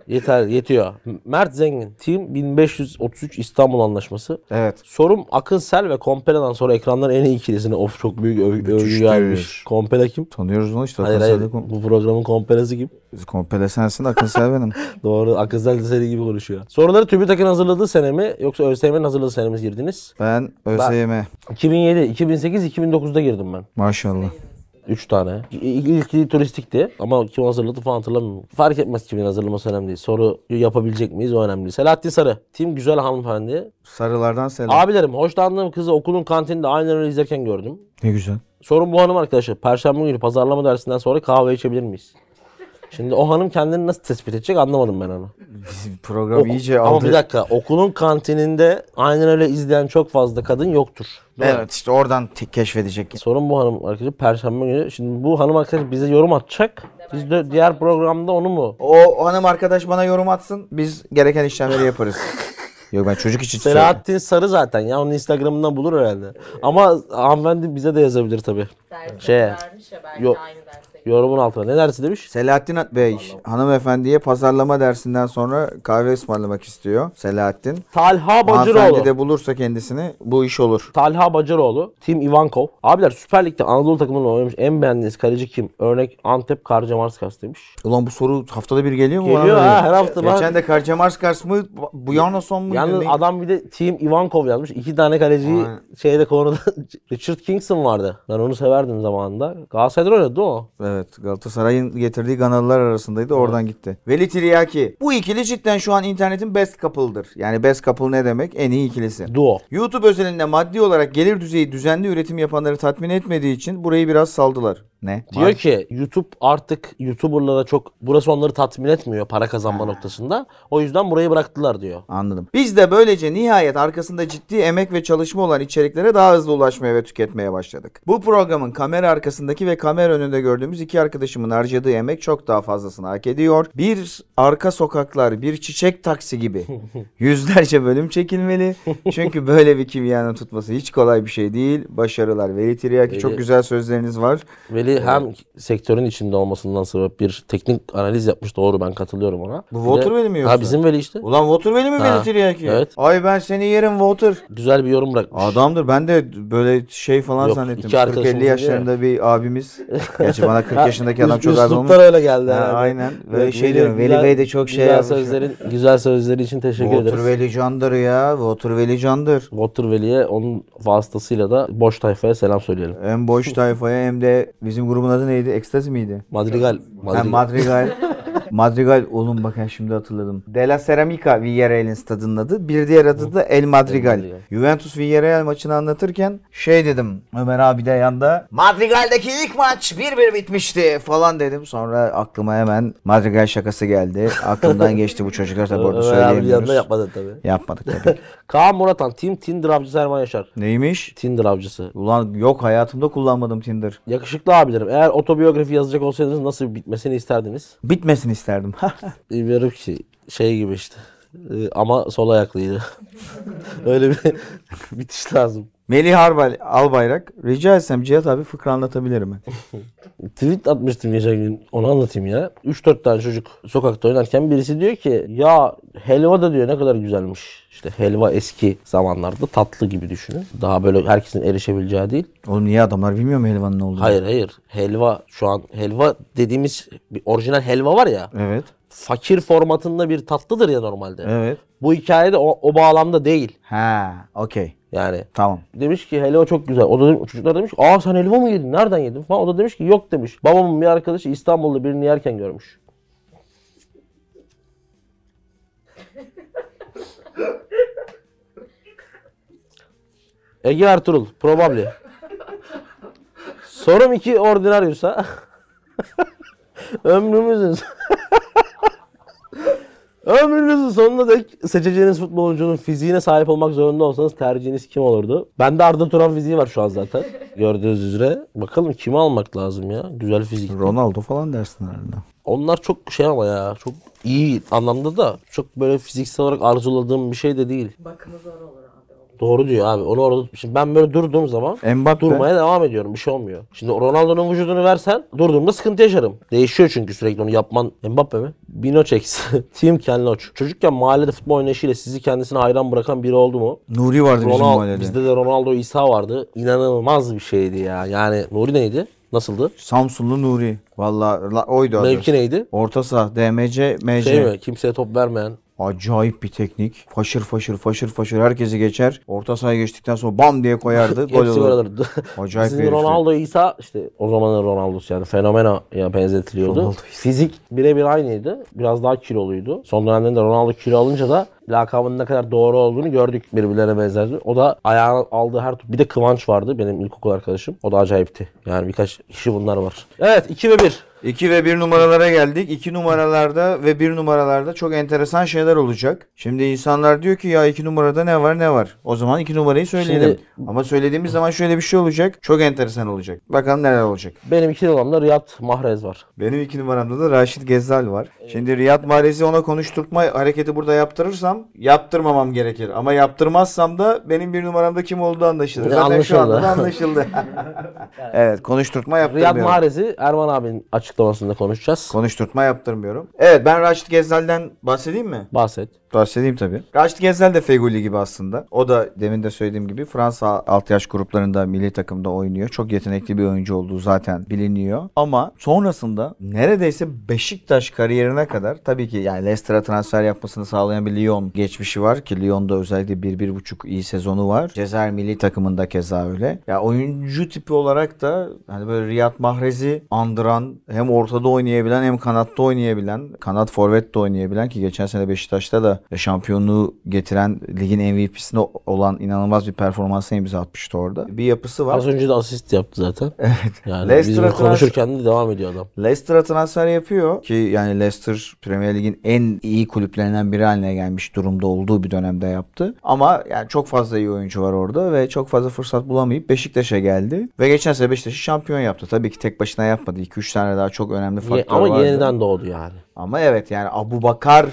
Yeter, yetiyor. Mert Zengin. Team 1533 İstanbul Anlaşması. Evet. Sorum Akın Sel ve Kompela'dan sonra ekranların en iyi ikilisine of çok büyük öv- övgü gelmiş. Kompela kim? Tanıyoruz onu işte. Hayır Akın hayır. Kom- Bu programın kompelası kim? Kompele sensin Akın Sel benim. Doğru. Akın Sel de seni gibi konuşuyor. Soruları TÜBİTAK'ın hazırladığı sene mi yoksa ÖSYM'nin hazırladığı sene mi girdiniz? Ben ÖSYM. 2007, 2008, 2009'da girdim ben. Maşallah. 3 tane. İlki turistikti ama kim hazırladı falan hatırlamıyorum. Fark etmez kimin hazırlaması önemli değil. Soru yapabilecek miyiz o önemli. Selahattin Sarı. Tim güzel hanımefendi. Sarılardan selam. Abilerim hoşlandığım kızı okulun kantininde aynen öyle izlerken gördüm. Ne güzel. Sorun bu hanım arkadaşlar. Perşembe günü pazarlama dersinden sonra kahve içebilir miyiz? Şimdi o hanım kendini nasıl tespit edecek anlamadım ben onu. Program iyice Ama aldı. bir dakika okulun kantininde aynen öyle izleyen çok fazla kadın yoktur. Evet işte oradan te- keşfedecek. Sorun bu hanım arkadaşlar Perşembe günü. Şimdi bu hanım arkadaş bize yorum atacak. Biz de diğer programda onu mu? O hanım arkadaş bana yorum atsın. Biz gereken işlemleri yaparız. Yok ben çocuk için söylüyorum. Selahattin Sarı zaten ya onun Instagram'ından bulur herhalde. Ama hanımefendi bize de yazabilir tabii. Dersi Şeye, vermiş ya belki yok. aynı derse. Yorumun altına. Ne dersi demiş? Selahattin Bey hanımefendiye pazarlama dersinden sonra kahve ısmarlamak istiyor. Selahattin. Talha Hanımefendi Bacıroğlu. de bulursa kendisini bu iş olur. Talha Bacıroğlu, Tim Ivankov. Abiler Süper Lig'de Anadolu takımında oynamış en beğendiğiniz kaleci kim? Örnek Antep Karcamarskas demiş. Ulan bu soru haftada bir geliyor mu? Geliyor bana? ha, her hafta bak. Geçen de Karcamarskas mı? Bu yana son mu? Yalnız adam bir de Team Ivankov yazmış. İki tane kaleciyi Aynen. şeyde konuda Richard Kingston vardı. Ben onu severdim zamanında. Galatasaray'da oynadı değil mi o? Evet Galatasaray'ın getirdiği Ganalılar arasındaydı oradan gitti. Veli Tiryaki. Bu ikili cidden şu an internetin best couple'dır. Yani best couple ne demek? En iyi ikilisi. Duo. YouTube özelinde maddi olarak gelir düzeyi düzenli üretim yapanları tatmin etmediği için burayı biraz saldılar. Ne? Diyor ki YouTube artık YouTuber'lara çok burası onları tatmin etmiyor para kazanma noktasında. O yüzden burayı bıraktılar diyor. Anladım. Biz de böylece nihayet arkasında ciddi emek ve çalışma olan içeriklere daha hızlı ulaşmaya ve tüketmeye başladık. Bu programın kamera arkasındaki ve kamera önünde gördüğümüz iki arkadaşımın harcadığı emek çok daha fazlasını hak ediyor. Bir arka sokaklar, bir çiçek taksi gibi yüzlerce bölüm çekilmeli. Çünkü böyle bir kimyanın tutması hiç kolay bir şey değil. Başarılar. Veli Tiryaki çok güzel sözleriniz var. Veli hem sektörün içinde olmasından sebep bir teknik analiz yapmış. Doğru ben katılıyorum ona. Bu Bir de- Water Veli mi yoksa? Ha bizim Veli işte. Ulan Water Veli mi Veli Tiryaki? evet. Ay ben seni yerim Water. Güzel bir yorum bırakmış. Adamdır. Ben de böyle şey falan Yok, zannettim. iki arkadaşımız 40-50 yaşlarında bir abimiz. Gerçi bana 40 Ha, yaşındaki adam çok az olmuş. üsluplar öyle geldi. Ha, aynen. Böyle Evet, şey diyorum. Veli güzel- Bey de çok şey güzel yapmış. Sözlerin, güzel sözleri için teşekkür Water ederiz. Veli candır ya. Water Veli candır. Water Veli'ye onun vasıtasıyla da boş tayfaya selam söyleyelim. Hem boş tayfaya hem de bizim grubun adı neydi? Ekstazi miydi? Madrigal. Madrigal. Madrigal. Madrigal oğlum bakın şimdi hatırladım. De La Ceramica Villarreal'in stadının adı. Bir diğer adı da El Madrigal. Juventus Villarreal maçını anlatırken şey dedim. Ömer abi de yanda. Madrigal'deki ilk maç 1-1 bitmişti falan dedim. Sonra aklıma hemen Madrigal şakası geldi. Aklımdan geçti bu çocuklar tabi orada Ömer abi yanında söyleyemiyoruz. yapmadı tabii. Yapmadık tabii. Kaan Muratan. Team Tinder avcısı Erman Yaşar. Neymiş? Tinder avcısı. Ulan yok hayatımda kullanmadım Tinder. Yakışıklı abilerim. Eğer otobiyografi yazacak olsaydınız nasıl bitmesini isterdiniz? Bitmesini isterdim. Bilmiyorum ki şey gibi işte. Ee, ama sol ayaklıydı. Öyle bir bitiş lazım. Melih Arbay, Albayrak. Rica etsem Cihat abi fıkra anlatabilir mi? Tweet atmıştım geçen gün. Onu anlatayım ya. 3-4 tane çocuk sokakta oynarken birisi diyor ki ya helva da diyor ne kadar güzelmiş. İşte helva eski zamanlarda tatlı gibi düşünün. Daha böyle herkesin erişebileceği değil. Oğlum niye adamlar bilmiyor mu helvanın ne olduğunu? Hayır hayır. Helva şu an helva dediğimiz bir orijinal helva var ya. Evet. Fakir formatında bir tatlıdır ya normalde. Evet. Bu hikayede o, o bağlamda değil. Ha, okey. Yani Tamam. demiş ki helva çok güzel. O da demiş, çocuklar demiş aa sen helva mı yedin? Nereden yedin falan. O da demiş ki yok demiş. Babamın bir arkadaşı İstanbul'da birini yerken görmüş. Ege Ertuğrul. Probably. Sorum 2 ordinaryusa. Ömrümüzün Ömrünüzün sonunda dek seçeceğiniz futbolcunun fiziğine sahip olmak zorunda olsanız tercihiniz kim olurdu? Bende Arda Turan fiziği var şu an zaten. Gördüğünüz üzere. Bakalım kimi almak lazım ya? Güzel fizik. Ronaldo falan dersin herhalde. Onlar çok şey ama ya. Çok iyi anlamda da çok böyle fiziksel olarak arzuladığım bir şey de değil. Bakımı zor olur. Doğru diyor abi. Onu orada şimdi ben böyle durduğum zaman Mbappe. durmaya devam ediyorum. Bir şey olmuyor. Şimdi Ronaldo'nun vücudunu versen durduğumda sıkıntı yaşarım. Değişiyor çünkü sürekli onu yapman. Mbappe mi? Binochex. Team Ken Loach. Çocukken mahallede futbol oynayışıyla sizi kendisine hayran bırakan biri oldu mu? Nuri vardı bizim Ronaldo, mahallede. bizde de Ronaldo İsa vardı. İnanılmaz bir şeydi ya. Yani Nuri neydi? Nasıldı? Samsunlu Nuri. Vallahi la- oydu adı. Mevki neydi? Orta saha, DMC, MC. Şey mi? Kimseye top vermeyen. Acayip bir teknik. Faşır faşır faşır faşır herkesi geçer. Orta sahaya geçtikten sonra bam diye koyardı. gol Hepsi gol olurdu. Acayip bir Bizim herifti. Ronaldo İsa işte o zamanın Ronaldo'su yani fenomena benzetiliyordu. Ronaldo Fizik birebir aynıydı. Biraz daha kiloluydu. Son dönemlerinde Ronaldo kilo alınca da lakabının ne kadar doğru olduğunu gördük birbirlerine benzerdi. O da ayağına aldığı her. Bir de Kıvanç vardı benim ilkokul arkadaşım. O da acayipti. Yani birkaç kişi bunlar var. Evet 2 ve 1. 2 ve 1 numaralara geldik. 2 numaralarda ve 1 numaralarda çok enteresan şeyler olacak. Şimdi insanlar diyor ki ya 2 numarada ne var ne var. O zaman 2 numarayı söyleyelim. Ama söylediğimiz zaman şöyle bir şey olacak. Çok enteresan olacak. Bakalım neler olacak. Benim iki numaramda Riyad Mahrez var. Benim 2 numaramda da Raşit Gezzal var. Şimdi Riyad Mahrez'i ona konuşturtma hareketi burada yaptırırsam yaptırmamam gerekir. Ama yaptırmazsam da benim bir numaramda kim olduğu anlaşılır. Zaten şu anda da anlaşıldı. anlaşıldı. evet konuşturtma Riyad yaptırmıyorum. Mahrez'i Erman abinin açıklamasında konuşacağız. Konuşturtma yaptırmıyorum. Evet ben Raşit Gezzal'den bahsedeyim mi? Bahset. Bahsedeyim tabii. Raşit Gezzal de Feguli gibi aslında. O da demin de söylediğim gibi Fransa alt yaş gruplarında milli takımda oynuyor. Çok yetenekli bir oyuncu olduğu zaten biliniyor. Ama sonrasında neredeyse Beşiktaş kariyerine kadar tabii ki yani Leicester'a transfer yapmasını sağlayan bir Lyon geçmişi var ki Lyon'da özellikle bir, bir buçuk iyi sezonu var. Cezayir milli takımında keza öyle. Ya oyuncu tipi olarak da hani böyle Riyad Mahrez'i andıran hem ortada oynayabilen hem kanatta oynayabilen kanat forvet de oynayabilen ki geçen sene Beşiktaş'ta da şampiyonluğu getiren ligin MVP'sinde olan inanılmaz bir performansa imza atmıştı orada. Bir yapısı var. Az önce de asist yaptı zaten. Evet. Yani Leicester'a bizim konuşurken de devam ediyor adam. Leicester'a transfer yapıyor ki yani Leicester Premier Lig'in en iyi kulüplerinden biri haline gelmiş durumda olduğu bir dönemde yaptı. Ama yani çok fazla iyi oyuncu var orada ve çok fazla fırsat bulamayıp Beşiktaş'a geldi. Ve geçen sene Beşiktaş'ı şampiyon yaptı. Tabii ki tek başına yapmadı. 2-3 tane daha çok önemli faktör ama vardı. yeniden doğdu yani. Ama evet yani Abu Bakar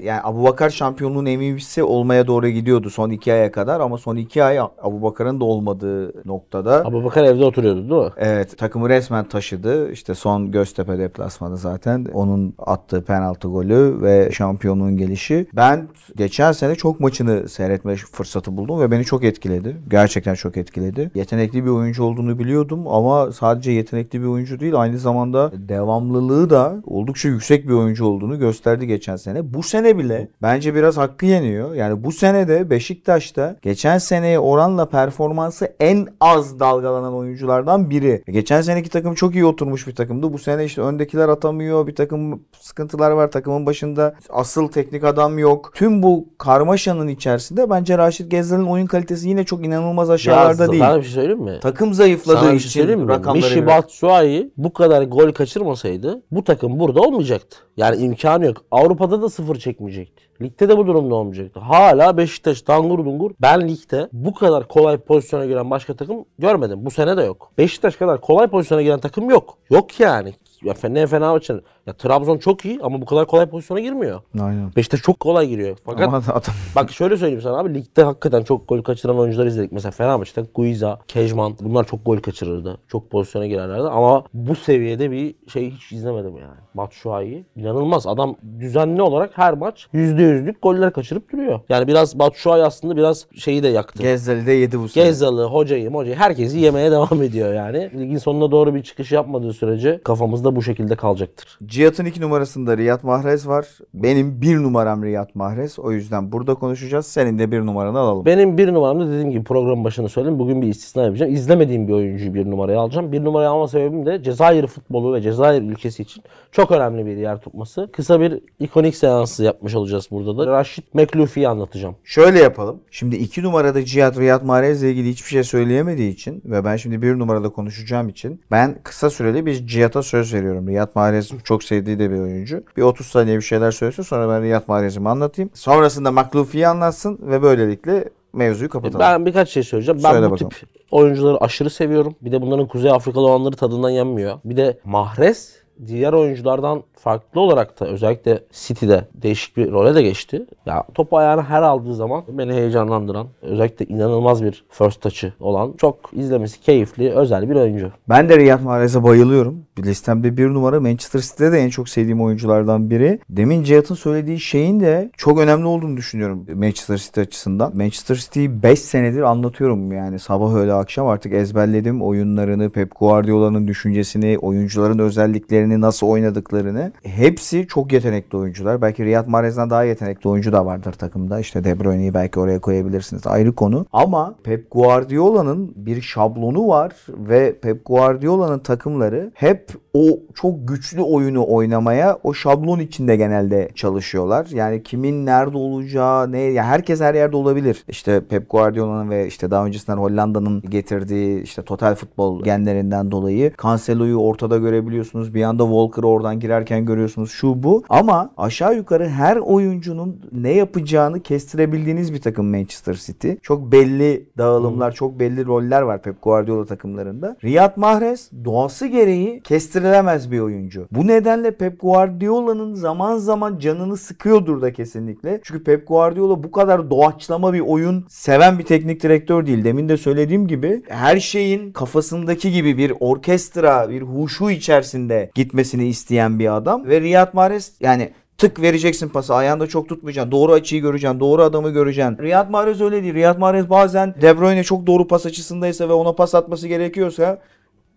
yani Abu Bakar şampiyonluğun MVP'si olmaya doğru gidiyordu son iki aya kadar ama son iki ay Abu Bakar'ın da olmadığı noktada Abu Bakar evde oturuyordu değil mi? Evet takımı resmen taşıdı. İşte son Göztepe deplasmanı zaten. Onun attığı penaltı golü ve şampiyonluğun gelişi. Ben geçen sene çok maçını seyretme fırsatı buldum ve beni çok etkiledi. Gerçekten çok etkiledi. Yetenekli bir oyuncu olduğunu biliyordum ama sadece yetenekli bir oyuncu değil aynı zamanda devamlılığı da oldukça yüksek bir oyuncu olduğunu gösterdi geçen sene. Bu sene bile bence biraz hakkı yeniyor. Yani bu sene de Beşiktaş'ta geçen seneye oranla performansı en az dalgalanan oyunculardan biri. Geçen seneki takım çok iyi oturmuş bir takımdı. Bu sene işte öndekiler atamıyor. Bir takım sıkıntılar var. Takımın başında asıl teknik adam yok. Tüm bu karmaşanın içerisinde bence Raşit Gezzal'ın oyun kalitesi yine çok inanılmaz aşağılarda Ya, değil. Sana bir şey söyleyeyim mi? Takım zayıfladığı Sana bir şey için mi? rakamları biraz- Batshuayi bu kadar gol kaçırmasaydı bu takım burada olmayacaktı. Yani imkanı yok. Avrupa'da da sıfır çekmeyecekti. Ligde de bu durumda olmayacaktı. Hala Beşiktaş dangur dungur. Ben ligde bu kadar kolay pozisyona giren başka takım görmedim. Bu sene de yok. Beşiktaş kadar kolay pozisyona giren takım yok. Yok yani. Ya ne Fenerbahçe'nin. Ya Trabzon çok iyi ama bu kadar kolay pozisyona girmiyor. Aynen. Beşiktaş çok kolay giriyor. Fakat Ama adam Bak şöyle söyleyeyim sana abi ligde hakikaten çok gol kaçıran oyuncular izledik. Mesela Fenerbahçe'de Guiza, Kejman bunlar çok gol kaçırırdı. Çok pozisyona girerlerdi ama bu seviyede bir şey hiç izlemedim yani. Batshuayi inanılmaz. Adam düzenli olarak her maç %100'lük goller kaçırıp duruyor. Yani biraz Batshuayi aslında biraz şeyi de yaktı. Gezzeli de yedi bu sene. Gezzalı, hocayı, hocayı herkesi yemeye devam ediyor yani. Ligin sonuna doğru bir çıkış yapmadığı sürece kafamızda bu şekilde kalacaktır. Cihat'ın iki numarasında Riyad Mahrez var. Benim bir numaram Riyad Mahrez. O yüzden burada konuşacağız. Senin de bir numaranı alalım. Benim bir numaramda dediğim gibi programın başında söyledim. Bugün bir istisna yapacağım. İzlemediğim bir oyuncuyu bir numaraya alacağım. Bir numaraya alma sebebim de Cezayir futbolu ve Cezayir ülkesi için çok önemli bir yer tutması. Kısa bir ikonik seansı yapmış olacağız burada da. Rashid Meklufi'yi anlatacağım. Şöyle yapalım. Şimdi iki numarada Cihat Riyad Mahrez ile ilgili hiçbir şey söyleyemediği için ve ben şimdi bir numarada konuşacağım için ben kısa süreli bir Cihat'a söz veriyorum. Riyad Mahrez çok sevdiği de bir oyuncu. Bir 30 saniye bir şeyler söylesin sonra ben Riyad Mahrez'imi anlatayım. Sonrasında Maklufi'yi anlatsın ve böylelikle mevzuyu kapatalım. Ben birkaç şey söyleyeceğim. Ben Söyle bu bakalım. tip oyuncuları aşırı seviyorum. Bir de bunların Kuzey Afrikalı olanları tadından yenmiyor. Bir de Mahrez diğer oyunculardan farklı olarak da özellikle City'de değişik bir role de geçti. Ya topu ayağına her aldığı zaman beni heyecanlandıran, özellikle inanılmaz bir first touch'ı olan, çok izlemesi keyifli, özel bir oyuncu. Ben de Riyad Mahrez'e bayılıyorum. Listemde bir numara Manchester City'de de en çok sevdiğim oyunculardan biri. Demin Cihat'ın söylediği şeyin de çok önemli olduğunu düşünüyorum Manchester City açısından. Manchester City'yi 5 senedir anlatıyorum yani sabah öğle akşam artık ezberledim oyunlarını, Pep Guardiola'nın düşüncesini, oyuncuların özelliklerini, nasıl oynadıklarını. Hepsi çok yetenekli oyuncular. Belki Riyad Mahrez'den daha yetenekli oyuncu da vardır takımda. İşte De Bruyne'yi belki oraya koyabilirsiniz. Ayrı konu. Ama Pep Guardiola'nın bir şablonu var ve Pep Guardiola'nın takımları hep o çok güçlü oyunu oynamaya o şablon içinde genelde çalışıyorlar. Yani kimin nerede olacağı, ne ya herkes her yerde olabilir. İşte Pep Guardiola'nın ve işte daha öncesinden Hollanda'nın getirdiği işte total futbol genlerinden dolayı Cancelo'yu ortada görebiliyorsunuz. Bir anda Walker'ı oradan girerken görüyorsunuz şu bu. Ama aşağı yukarı her oyuncunun ne yapacağını kestirebildiğiniz bir takım Manchester City. Çok belli dağılımlar, çok belli roller var Pep Guardiola takımlarında. Riyad Mahrez doğası gereği kestirilemez bir oyuncu. Bu nedenle Pep Guardiola'nın zaman zaman canını sıkıyordur da kesinlikle. Çünkü Pep Guardiola bu kadar doğaçlama bir oyun seven bir teknik direktör değil. Demin de söylediğim gibi her şeyin kafasındaki gibi bir orkestra, bir huşu içerisinde gitmesini isteyen bir adam. Ve Riyad Mahrez yani tık vereceksin pası. Ayağında çok tutmayacaksın. Doğru açıyı göreceksin. Doğru adamı göreceksin. Riyad Mahrez öyle değil. Riyad Mahrez bazen De Bruyne çok doğru pas açısındaysa ve ona pas atması gerekiyorsa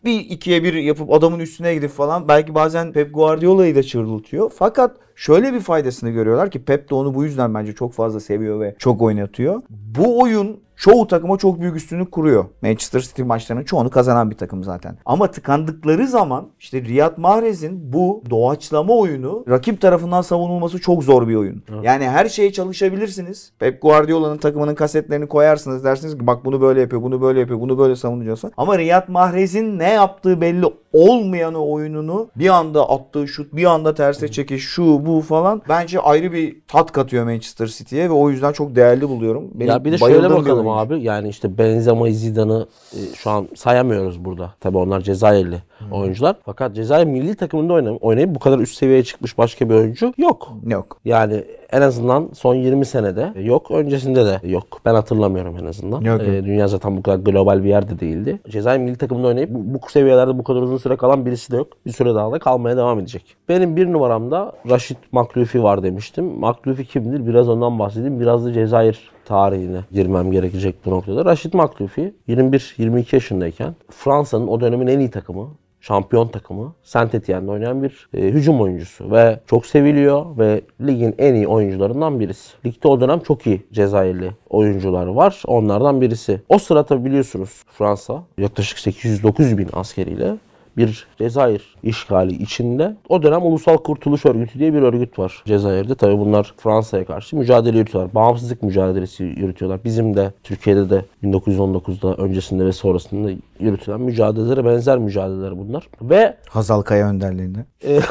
bir ikiye bir yapıp adamın üstüne gidip falan belki bazen Pep Guardiola'yı da çırıltıyor. Fakat şöyle bir faydasını görüyorlar ki Pep de onu bu yüzden bence çok fazla seviyor ve çok oynatıyor. Bu oyun çoğu takıma çok büyük üstünlük kuruyor. Manchester City maçlarının çoğunu kazanan bir takım zaten. Ama tıkandıkları zaman işte Riyad Mahrez'in bu doğaçlama oyunu rakip tarafından savunulması çok zor bir oyun. Yani her şeye çalışabilirsiniz. Pep Guardiola'nın takımının kasetlerini koyarsınız dersiniz ki bak bunu böyle yapıyor, bunu böyle yapıyor, bunu böyle savunacaksın. Ama Riyad Mahrez'in ne yaptığı belli olmayan oyununu bir anda attığı şut, bir anda terse çekiş, şu bu falan bence ayrı bir tat katıyor Manchester City'ye ve o yüzden çok değerli buluyorum. Benim ya bir de şöyle bakalım abi. Yani işte Benzema'yı, Zidane'ı e, şu an sayamıyoruz burada. Tabii onlar Cezayirli oyuncular. Fakat Cezayir milli takımında oynayıp, oynayıp bu kadar üst seviyeye çıkmış başka bir oyuncu yok. Yok. Yani en azından son 20 senede yok. Öncesinde de yok. Ben hatırlamıyorum en azından. Yok, yok. Ee, dünya zaten bu kadar global bir yerde değildi. Cezayir milli takımında oynayıp bu, bu seviyelerde bu kadar uzun süre kalan birisi de yok. Bir süre daha da kalmaya devam edecek. Benim bir numaramda Rashid Maklufi var demiştim. Maklufi kimdir? Biraz ondan bahsedeyim. Biraz da Cezayir tarihine girmem gerekecek bu noktada. Rashid Maklufi 21-22 yaşındayken Fransa'nın o dönemin en iyi takımı şampiyon takımı Saint Etienne'de oynayan bir e, hücum oyuncusu ve çok seviliyor ve ligin en iyi oyuncularından birisi. Ligde o dönem çok iyi Cezayirli oyuncular var. Onlardan birisi. O sıra tabi biliyorsunuz Fransa yaklaşık 809 bin askeriyle bir Cezayir işgali içinde. O dönem Ulusal Kurtuluş Örgütü diye bir örgüt var Cezayir'de. Tabii bunlar Fransa'ya karşı mücadele yürütüyorlar. Bağımsızlık mücadelesi yürütüyorlar. Bizim de Türkiye'de de 1919'da öncesinde ve sonrasında yürütülen mücadelelere benzer mücadeleler bunlar. Ve Hazal Kaya önderliğinde.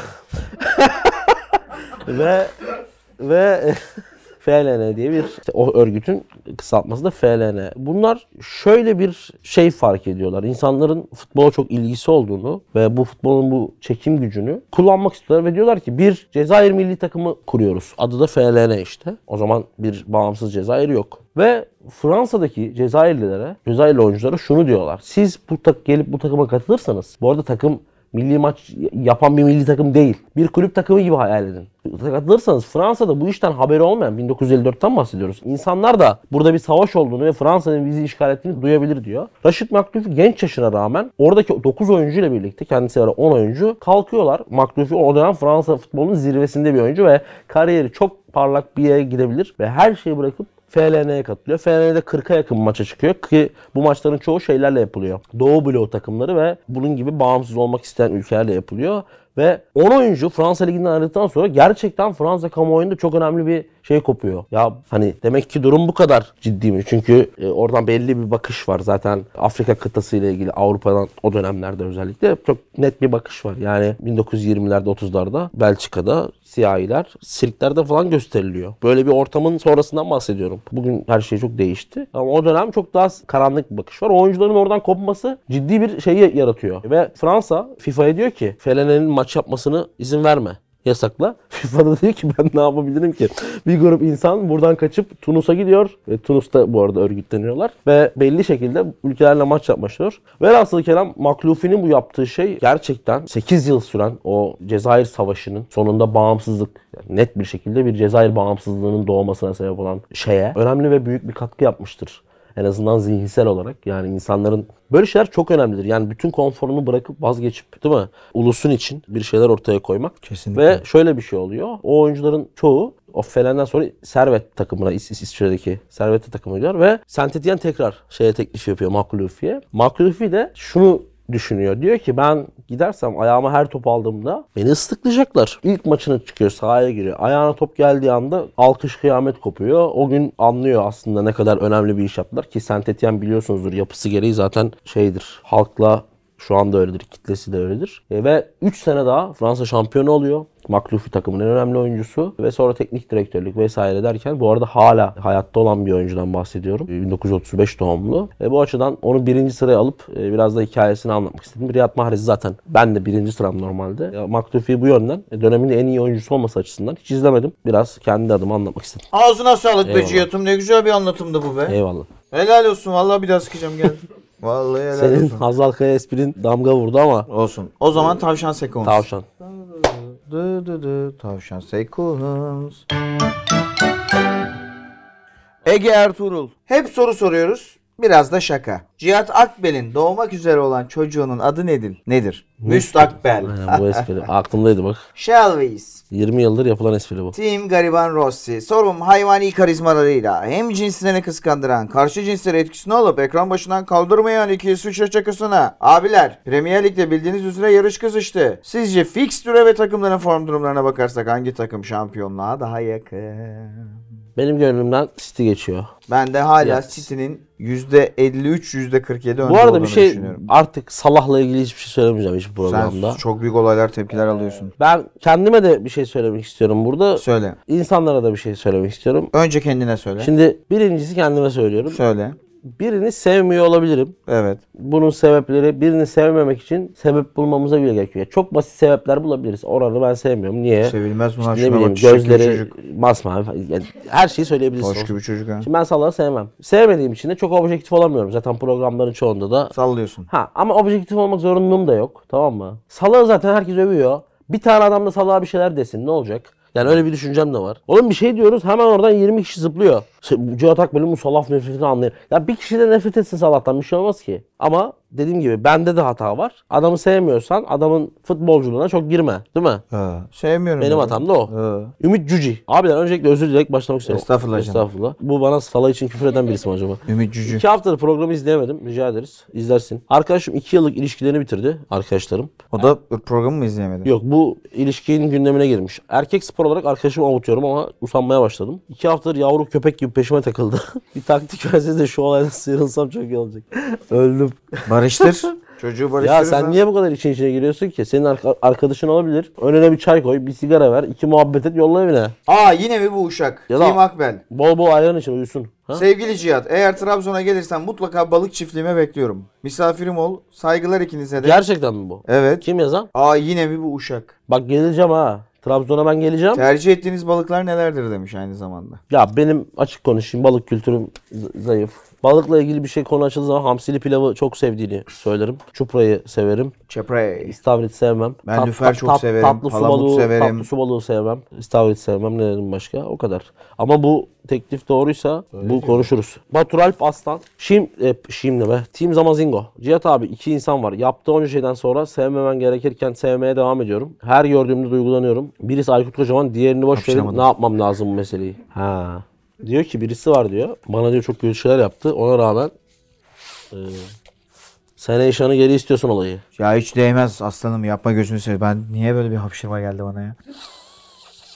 ve ve FLN diye bir işte o örgütün kısaltması da FLN. Bunlar şöyle bir şey fark ediyorlar. İnsanların futbola çok ilgisi olduğunu ve bu futbolun bu çekim gücünü kullanmak istiyorlar ve diyorlar ki bir Cezayir milli takımı kuruyoruz. Adı da FLN işte. O zaman bir bağımsız Cezayir yok. Ve Fransa'daki Cezayirlilere, Cezayirli oyunculara şunu diyorlar. Siz bu tak gelip bu takıma katılırsanız, bu arada takım milli maç yapan bir milli takım değil. Bir kulüp takımı gibi hayal edin. Katılırsanız Fransa'da bu işten haberi olmayan 1954'ten bahsediyoruz. İnsanlar da burada bir savaş olduğunu ve Fransa'nın bizi işgal ettiğini duyabilir diyor. Rashid Maklufi genç yaşına rağmen oradaki 9 oyuncuyla birlikte kendisi var 10 oyuncu kalkıyorlar. Maklufi o dönem Fransa futbolunun zirvesinde bir oyuncu ve kariyeri çok parlak bir yere gidebilir ve her şeyi bırakıp FLN'ye katılıyor. FLN'de 40'a yakın maça çıkıyor ki bu maçların çoğu şeylerle yapılıyor. Doğu bloğu takımları ve bunun gibi bağımsız olmak isteyen ülkelerle yapılıyor. Ve 10 oyuncu Fransa Ligi'nden ayrıldıktan sonra gerçekten Fransa kamuoyunda çok önemli bir şey kopuyor. Ya hani demek ki durum bu kadar ciddi mi? Çünkü e, oradan belli bir bakış var. Zaten Afrika kıtası ile ilgili Avrupa'dan o dönemlerde özellikle çok net bir bakış var. Yani 1920'lerde 30'larda Belçika'da siyahiler sirklerde falan gösteriliyor. Böyle bir ortamın sonrasından bahsediyorum. Bugün her şey çok değişti. Ama o dönem çok daha karanlık bir bakış var. Oyuncuların oradan kopması ciddi bir şeyi yaratıyor. Ve Fransa FIFA'ya diyor ki FLN'nin maç yapmasını izin verme yasakla. FIFA da diyor ki ben ne yapabilirim ki? Bir grup insan buradan kaçıp Tunus'a gidiyor. Ve Tunus'ta bu arada örgütleniyorlar. Ve belli şekilde ülkelerle maç yapmışlar. Velhasıl kelam Maklufi'nin bu yaptığı şey gerçekten 8 yıl süren o Cezayir Savaşı'nın sonunda bağımsızlık yani net bir şekilde bir Cezayir bağımsızlığının doğmasına sebep olan şeye önemli ve büyük bir katkı yapmıştır. En azından zihinsel olarak yani insanların böyle şeyler çok önemlidir. Yani bütün konforunu bırakıp vazgeçip değil mi? Ulusun için bir şeyler ortaya koymak. Kesinlikle. Ve şöyle bir şey oluyor. O oyuncuların çoğu o Felen'den sonra Servet takımına İs- İs- İsviçre'deki Servet'e takımı gidiyor ve Saint Etienne tekrar şeye teklif yapıyor Maklufi'ye. Maklufi de şunu düşünüyor. Diyor ki ben gidersem ayağıma her top aldığımda beni ıslıklayacaklar. İlk maçına çıkıyor sahaya giriyor. Ayağına top geldiği anda alkış kıyamet kopuyor. O gün anlıyor aslında ne kadar önemli bir iş yaptılar ki Saint biliyorsunuzdur yapısı gereği zaten şeydir. Halkla şu anda öyledir. Kitlesi de öyledir. E, ve 3 sene daha Fransa şampiyonu oluyor. Maklufi takımın en önemli oyuncusu ve sonra teknik direktörlük vesaire derken bu arada hala hayatta olan bir oyuncudan bahsediyorum. E, 1935 doğumlu. E, bu açıdan onu birinci sıraya alıp e, biraz da hikayesini anlatmak istedim. Riyad Mahrez zaten ben de birinci sıram normalde. Ya, Maklufi bu yönden e, dönemin en iyi oyuncusu olması açısından hiç izlemedim. Biraz kendi adıma anlatmak istedim. Ağzına sağlık be Eyvallah. Cihat'ım. Ne güzel bir anlatımdı bu be. Eyvallah. Helal olsun. Vallahi bir daha sıkacağım gel. Vallahi helal Senin olsun. Hazal Kaya esprin damga vurdu ama Olsun. O zaman tavşan sekans. tavşan. Dı dı dı tavşan sekans. Ege Ertuğrul. Hep soru soruyoruz. Biraz da şaka. Cihat Akbel'in doğmak üzere olan çocuğunun adı nedir? Nedir? Müstakbel. Aynen, bu espri aklımdaydı bak. Shelvis. 20 yıldır yapılan espri bu. Team Gariban Rossi. Sorum hayvani karizmalarıyla hem cinslerini kıskandıran, karşı cinslere etkisini olup ekran başından kaldırmayan iki İsviçre çakısına. Abiler, Premier Lig'de bildiğiniz üzere yarış kızıştı. Sizce fikstüre ve takımların form durumlarına bakarsak hangi takım şampiyonluğa daha yakın? Benim gönlümden City geçiyor. Ben de hala Yes. City'nin %53, %47 önde Bu arada bir şey artık Salah'la ilgili hiçbir şey söylemeyeceğim hiçbir Sen programda. çok büyük olaylar, tepkiler alıyorsun. Ben kendime de bir şey söylemek istiyorum burada. Söyle. İnsanlara da bir şey söylemek istiyorum. Önce kendine söyle. Şimdi birincisi kendime söylüyorum. Söyle. Birini sevmiyor olabilirim. Evet. Bunun sebepleri birini sevmemek için sebep bulmamıza bile gerekiyor. Çok basit sebepler bulabiliriz. Oranı ben sevmiyorum. Niye? Sevilmez bunlar. ne Şuna bileyim bak, gözleri çocuk. masmavi. Yani her şeyi söyleyebilirsin. Hoş gibi çocuk ha. Şimdi ben Salah'ı sevmem. Sevmediğim için de çok objektif olamıyorum. Zaten programların çoğunda da Sallıyorsun. Ha ama objektif olmak zorunluluğum da yok. Tamam mı? Salah'ı zaten herkes övüyor. Bir tane adam da Salah'a bir şeyler desin. Ne olacak? Yani öyle bir düşüncem de var. Oğlum bir şey diyoruz hemen oradan 20 kişi zıplıyor. Şey, Cihat Akbel'in bu Salah nefretini anlayın. Ya bir kişi de nefret etsin Salah'tan bir şey olmaz ki. Ama dediğim gibi bende de hata var. Adamı sevmiyorsan adamın futbolculuğuna çok girme. Değil mi? Ha. Sevmiyorum. Benim hatam da o. Ha. Ümit Cüci. Abiler öncelikle özür dileyerek başlamak istiyorum. Estağfurullah canım. Estağfurullah. Bu bana Salah için küfür eden birisi mi acaba? Ümit Cücü. İki haftadır programı izleyemedim. Rica ederiz. İzlersin. Arkadaşım iki yıllık ilişkilerini bitirdi. Arkadaşlarım. O da programı mı izleyemedi? Yok bu ilişkinin gündemine girmiş. Erkek spor olarak arkadaşımı avutuyorum ama usanmaya başladım. İki haftadır yavru köpek gibi peşime takıldı. bir taktik verseniz de şu olaydan sıyrılsam çok iyi olacak. Öldüm. Barıştır. Çocuğu Ya barıştırırsan. sen niye bu kadar için içine giriyorsun ki? Senin arka- arkadaşın olabilir. Önüne bir çay koy, bir sigara ver, iki muhabbet et, yolla evine. Aa yine mi bu uşak? Ya da- Team Akbel. Bol bol ayran için uyusun. Ha? Sevgili Cihat, eğer Trabzon'a gelirsen mutlaka balık çiftliğime bekliyorum. Misafirim ol. Saygılar ikinize de. Gerçekten mi bu? Evet. Kim yazan? Aa yine mi bu uşak? Bak geleceğim ha. Trabzon'a ben geleceğim. Tercih ettiğiniz balıklar nelerdir demiş aynı zamanda. Ya benim açık konuşayım balık kültürüm z- zayıf. Balıkla ilgili bir şey konu açıldığı zaman hamsili pilavı çok sevdiğini söylerim. Çuprayı severim. Çepre. İstavrit sevmem. Ben lüfer çok severim, Tatlı su palamut balığı, severim. Tatlı su balığı sevmem. İstavrit sevmem. Ne dedim başka? O kadar. Ama bu teklif doğruysa bu konuşuruz. Batur Alp Aslan. Şim, e, Şim ne be? Team Zamazingo. Cihat abi iki insan var. Yaptığı onca şeyden sonra sevmemen gerekirken sevmeye devam ediyorum. Her gördüğümde duygulanıyorum. Birisi Aykut Kocaman, diğerini boş verin. Ne yapmam lazım bu meseleyi? Ha. Diyor ki birisi var diyor. Bana diyor çok kötü şeyler yaptı. Ona rağmen e, sen Eyşan'ı geri istiyorsun olayı. Ya hiç değmez aslanım yapma gözünü seveyim. Ben niye böyle bir hapşırma geldi bana ya?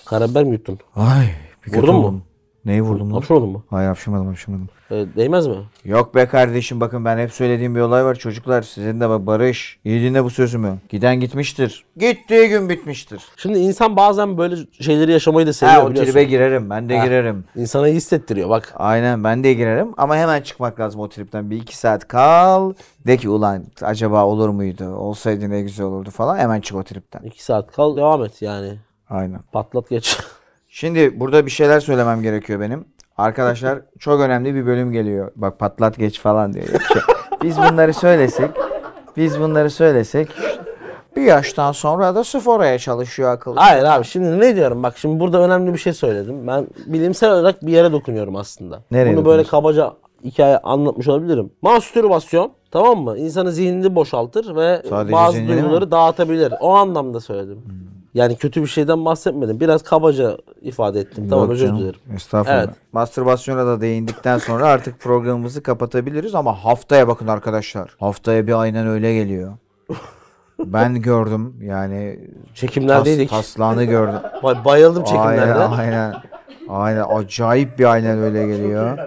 Karabiber mi yuttun? Ay bir kötü Vurdun mu? oldum. Neyi vurdum lan? Hapşırmadın mı? Hayır hapşırmadım hapşırmadım. E, değmez mi? Yok be kardeşim bakın ben hep söylediğim bir olay var çocuklar. Sizin de bak Barış. İyi dinle bu sözümü. Giden gitmiştir. Gittiği gün bitmiştir. Şimdi insan bazen böyle şeyleri yaşamayı da seviyor Ha o biliyorsun. tribe girerim. Ben de Ha. girerim. İnsana iyi hissettiriyor bak. Aynen ben de girerim ama hemen çıkmak lazım o tripten. Bir iki saat kal. De ki ulan acaba olur muydu? Olsaydı ne güzel olurdu falan. Hemen çık o tripten. iki saat kal devam et yani. Aynen. Patlat geç. Şimdi burada bir şeyler söylemem gerekiyor benim. Arkadaşlar çok önemli bir bölüm geliyor. Bak patlat geç falan diyor. Ki. Biz bunları söylesek, biz bunları söylesek bir yaştan sonra da sıfıraya çalışıyor akıl. Hayır abi şimdi ne diyorum bak şimdi burada önemli bir şey söyledim. Ben bilimsel olarak bir yere dokunuyorum aslında. Nereye Bunu böyle kabaca hikaye anlatmış olabilirim. Mastürbasyon tamam mı? İnsanın zihnini boşaltır ve Sadece bazı zihnini mi? duyguları dağıtabilir. O anlamda söyledim. Yani kötü bir şeyden bahsetmedim. Biraz kabaca ifade ettim. tamam Yok özür canım, dilerim. Estağfurullah. Evet. Mastürbasyona da değindikten sonra artık programımızı kapatabiliriz ama haftaya bakın arkadaşlar. Haftaya bir aynen öyle geliyor. Ben gördüm yani tas, Çekimlerdeydik. taslağını gördüm. Bay- Bayıldım çekimlerde. Aynen aynen. Aynen acayip bir aynen öyle geliyor.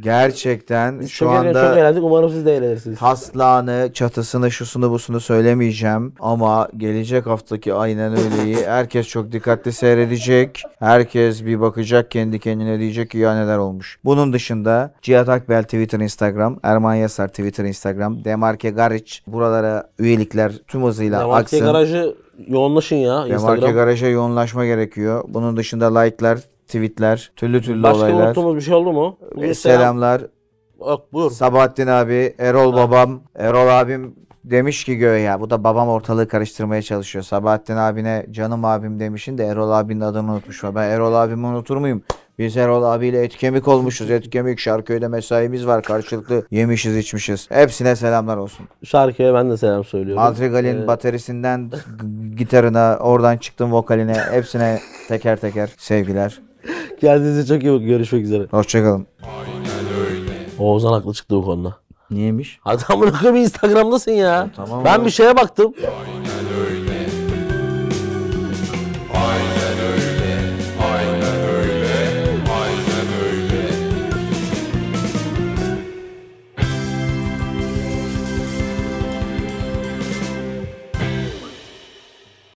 Gerçekten şu çok, eğlen- çok anda eğlendik. Umarım siz de eğlenirsiniz. taslağını, çatısını, şusunu busunu söylemeyeceğim. Ama gelecek haftaki aynen öyleyi herkes çok dikkatli seyredecek. Herkes bir bakacak kendi kendine diyecek ki ya neler olmuş. Bunun dışında Cihat Akbel Twitter, Instagram, Erman Yasar Twitter, Instagram, Demarke Gariç buralara üyelikler tüm hızıyla Demarke aksın. garajı yoğunlaşın ya Demarke. Garaja yoğunlaşma gerekiyor. Bunun dışında like'lar, tweetler, türlü türlü Başka olaylar. unuttuğumuz bir şey oldu mu? Bugün E, selam. Selamlar. Yok buyur. Sabahattin abi, Erol babam, Erol abim demiş ki göğe ya bu da babam ortalığı karıştırmaya çalışıyor. Sabahattin abine canım abim demişin de Erol abinin adını unutmuş. Ben Erol abimi unutur muyum? Biz Erol abiyle et kemik olmuşuz. Et kemik Şarköy'de mesaimiz var. Karşılıklı yemişiz içmişiz. Hepsine selamlar olsun. Şarkıya ben de selam söylüyorum. Madrigal'in Ee, baterisinden gitarına, oradan çıktım vokaline. Hepsine teker teker sevgiler. Kendinize çok iyi bakın. Görüşmek üzere. Hoşçakalın. Oğuzhan haklı çıktı bu konuda. Niyeymiş? Hadi amına koyayım Instagram'dasın ya. Tamam ben abi. bir şeye baktım.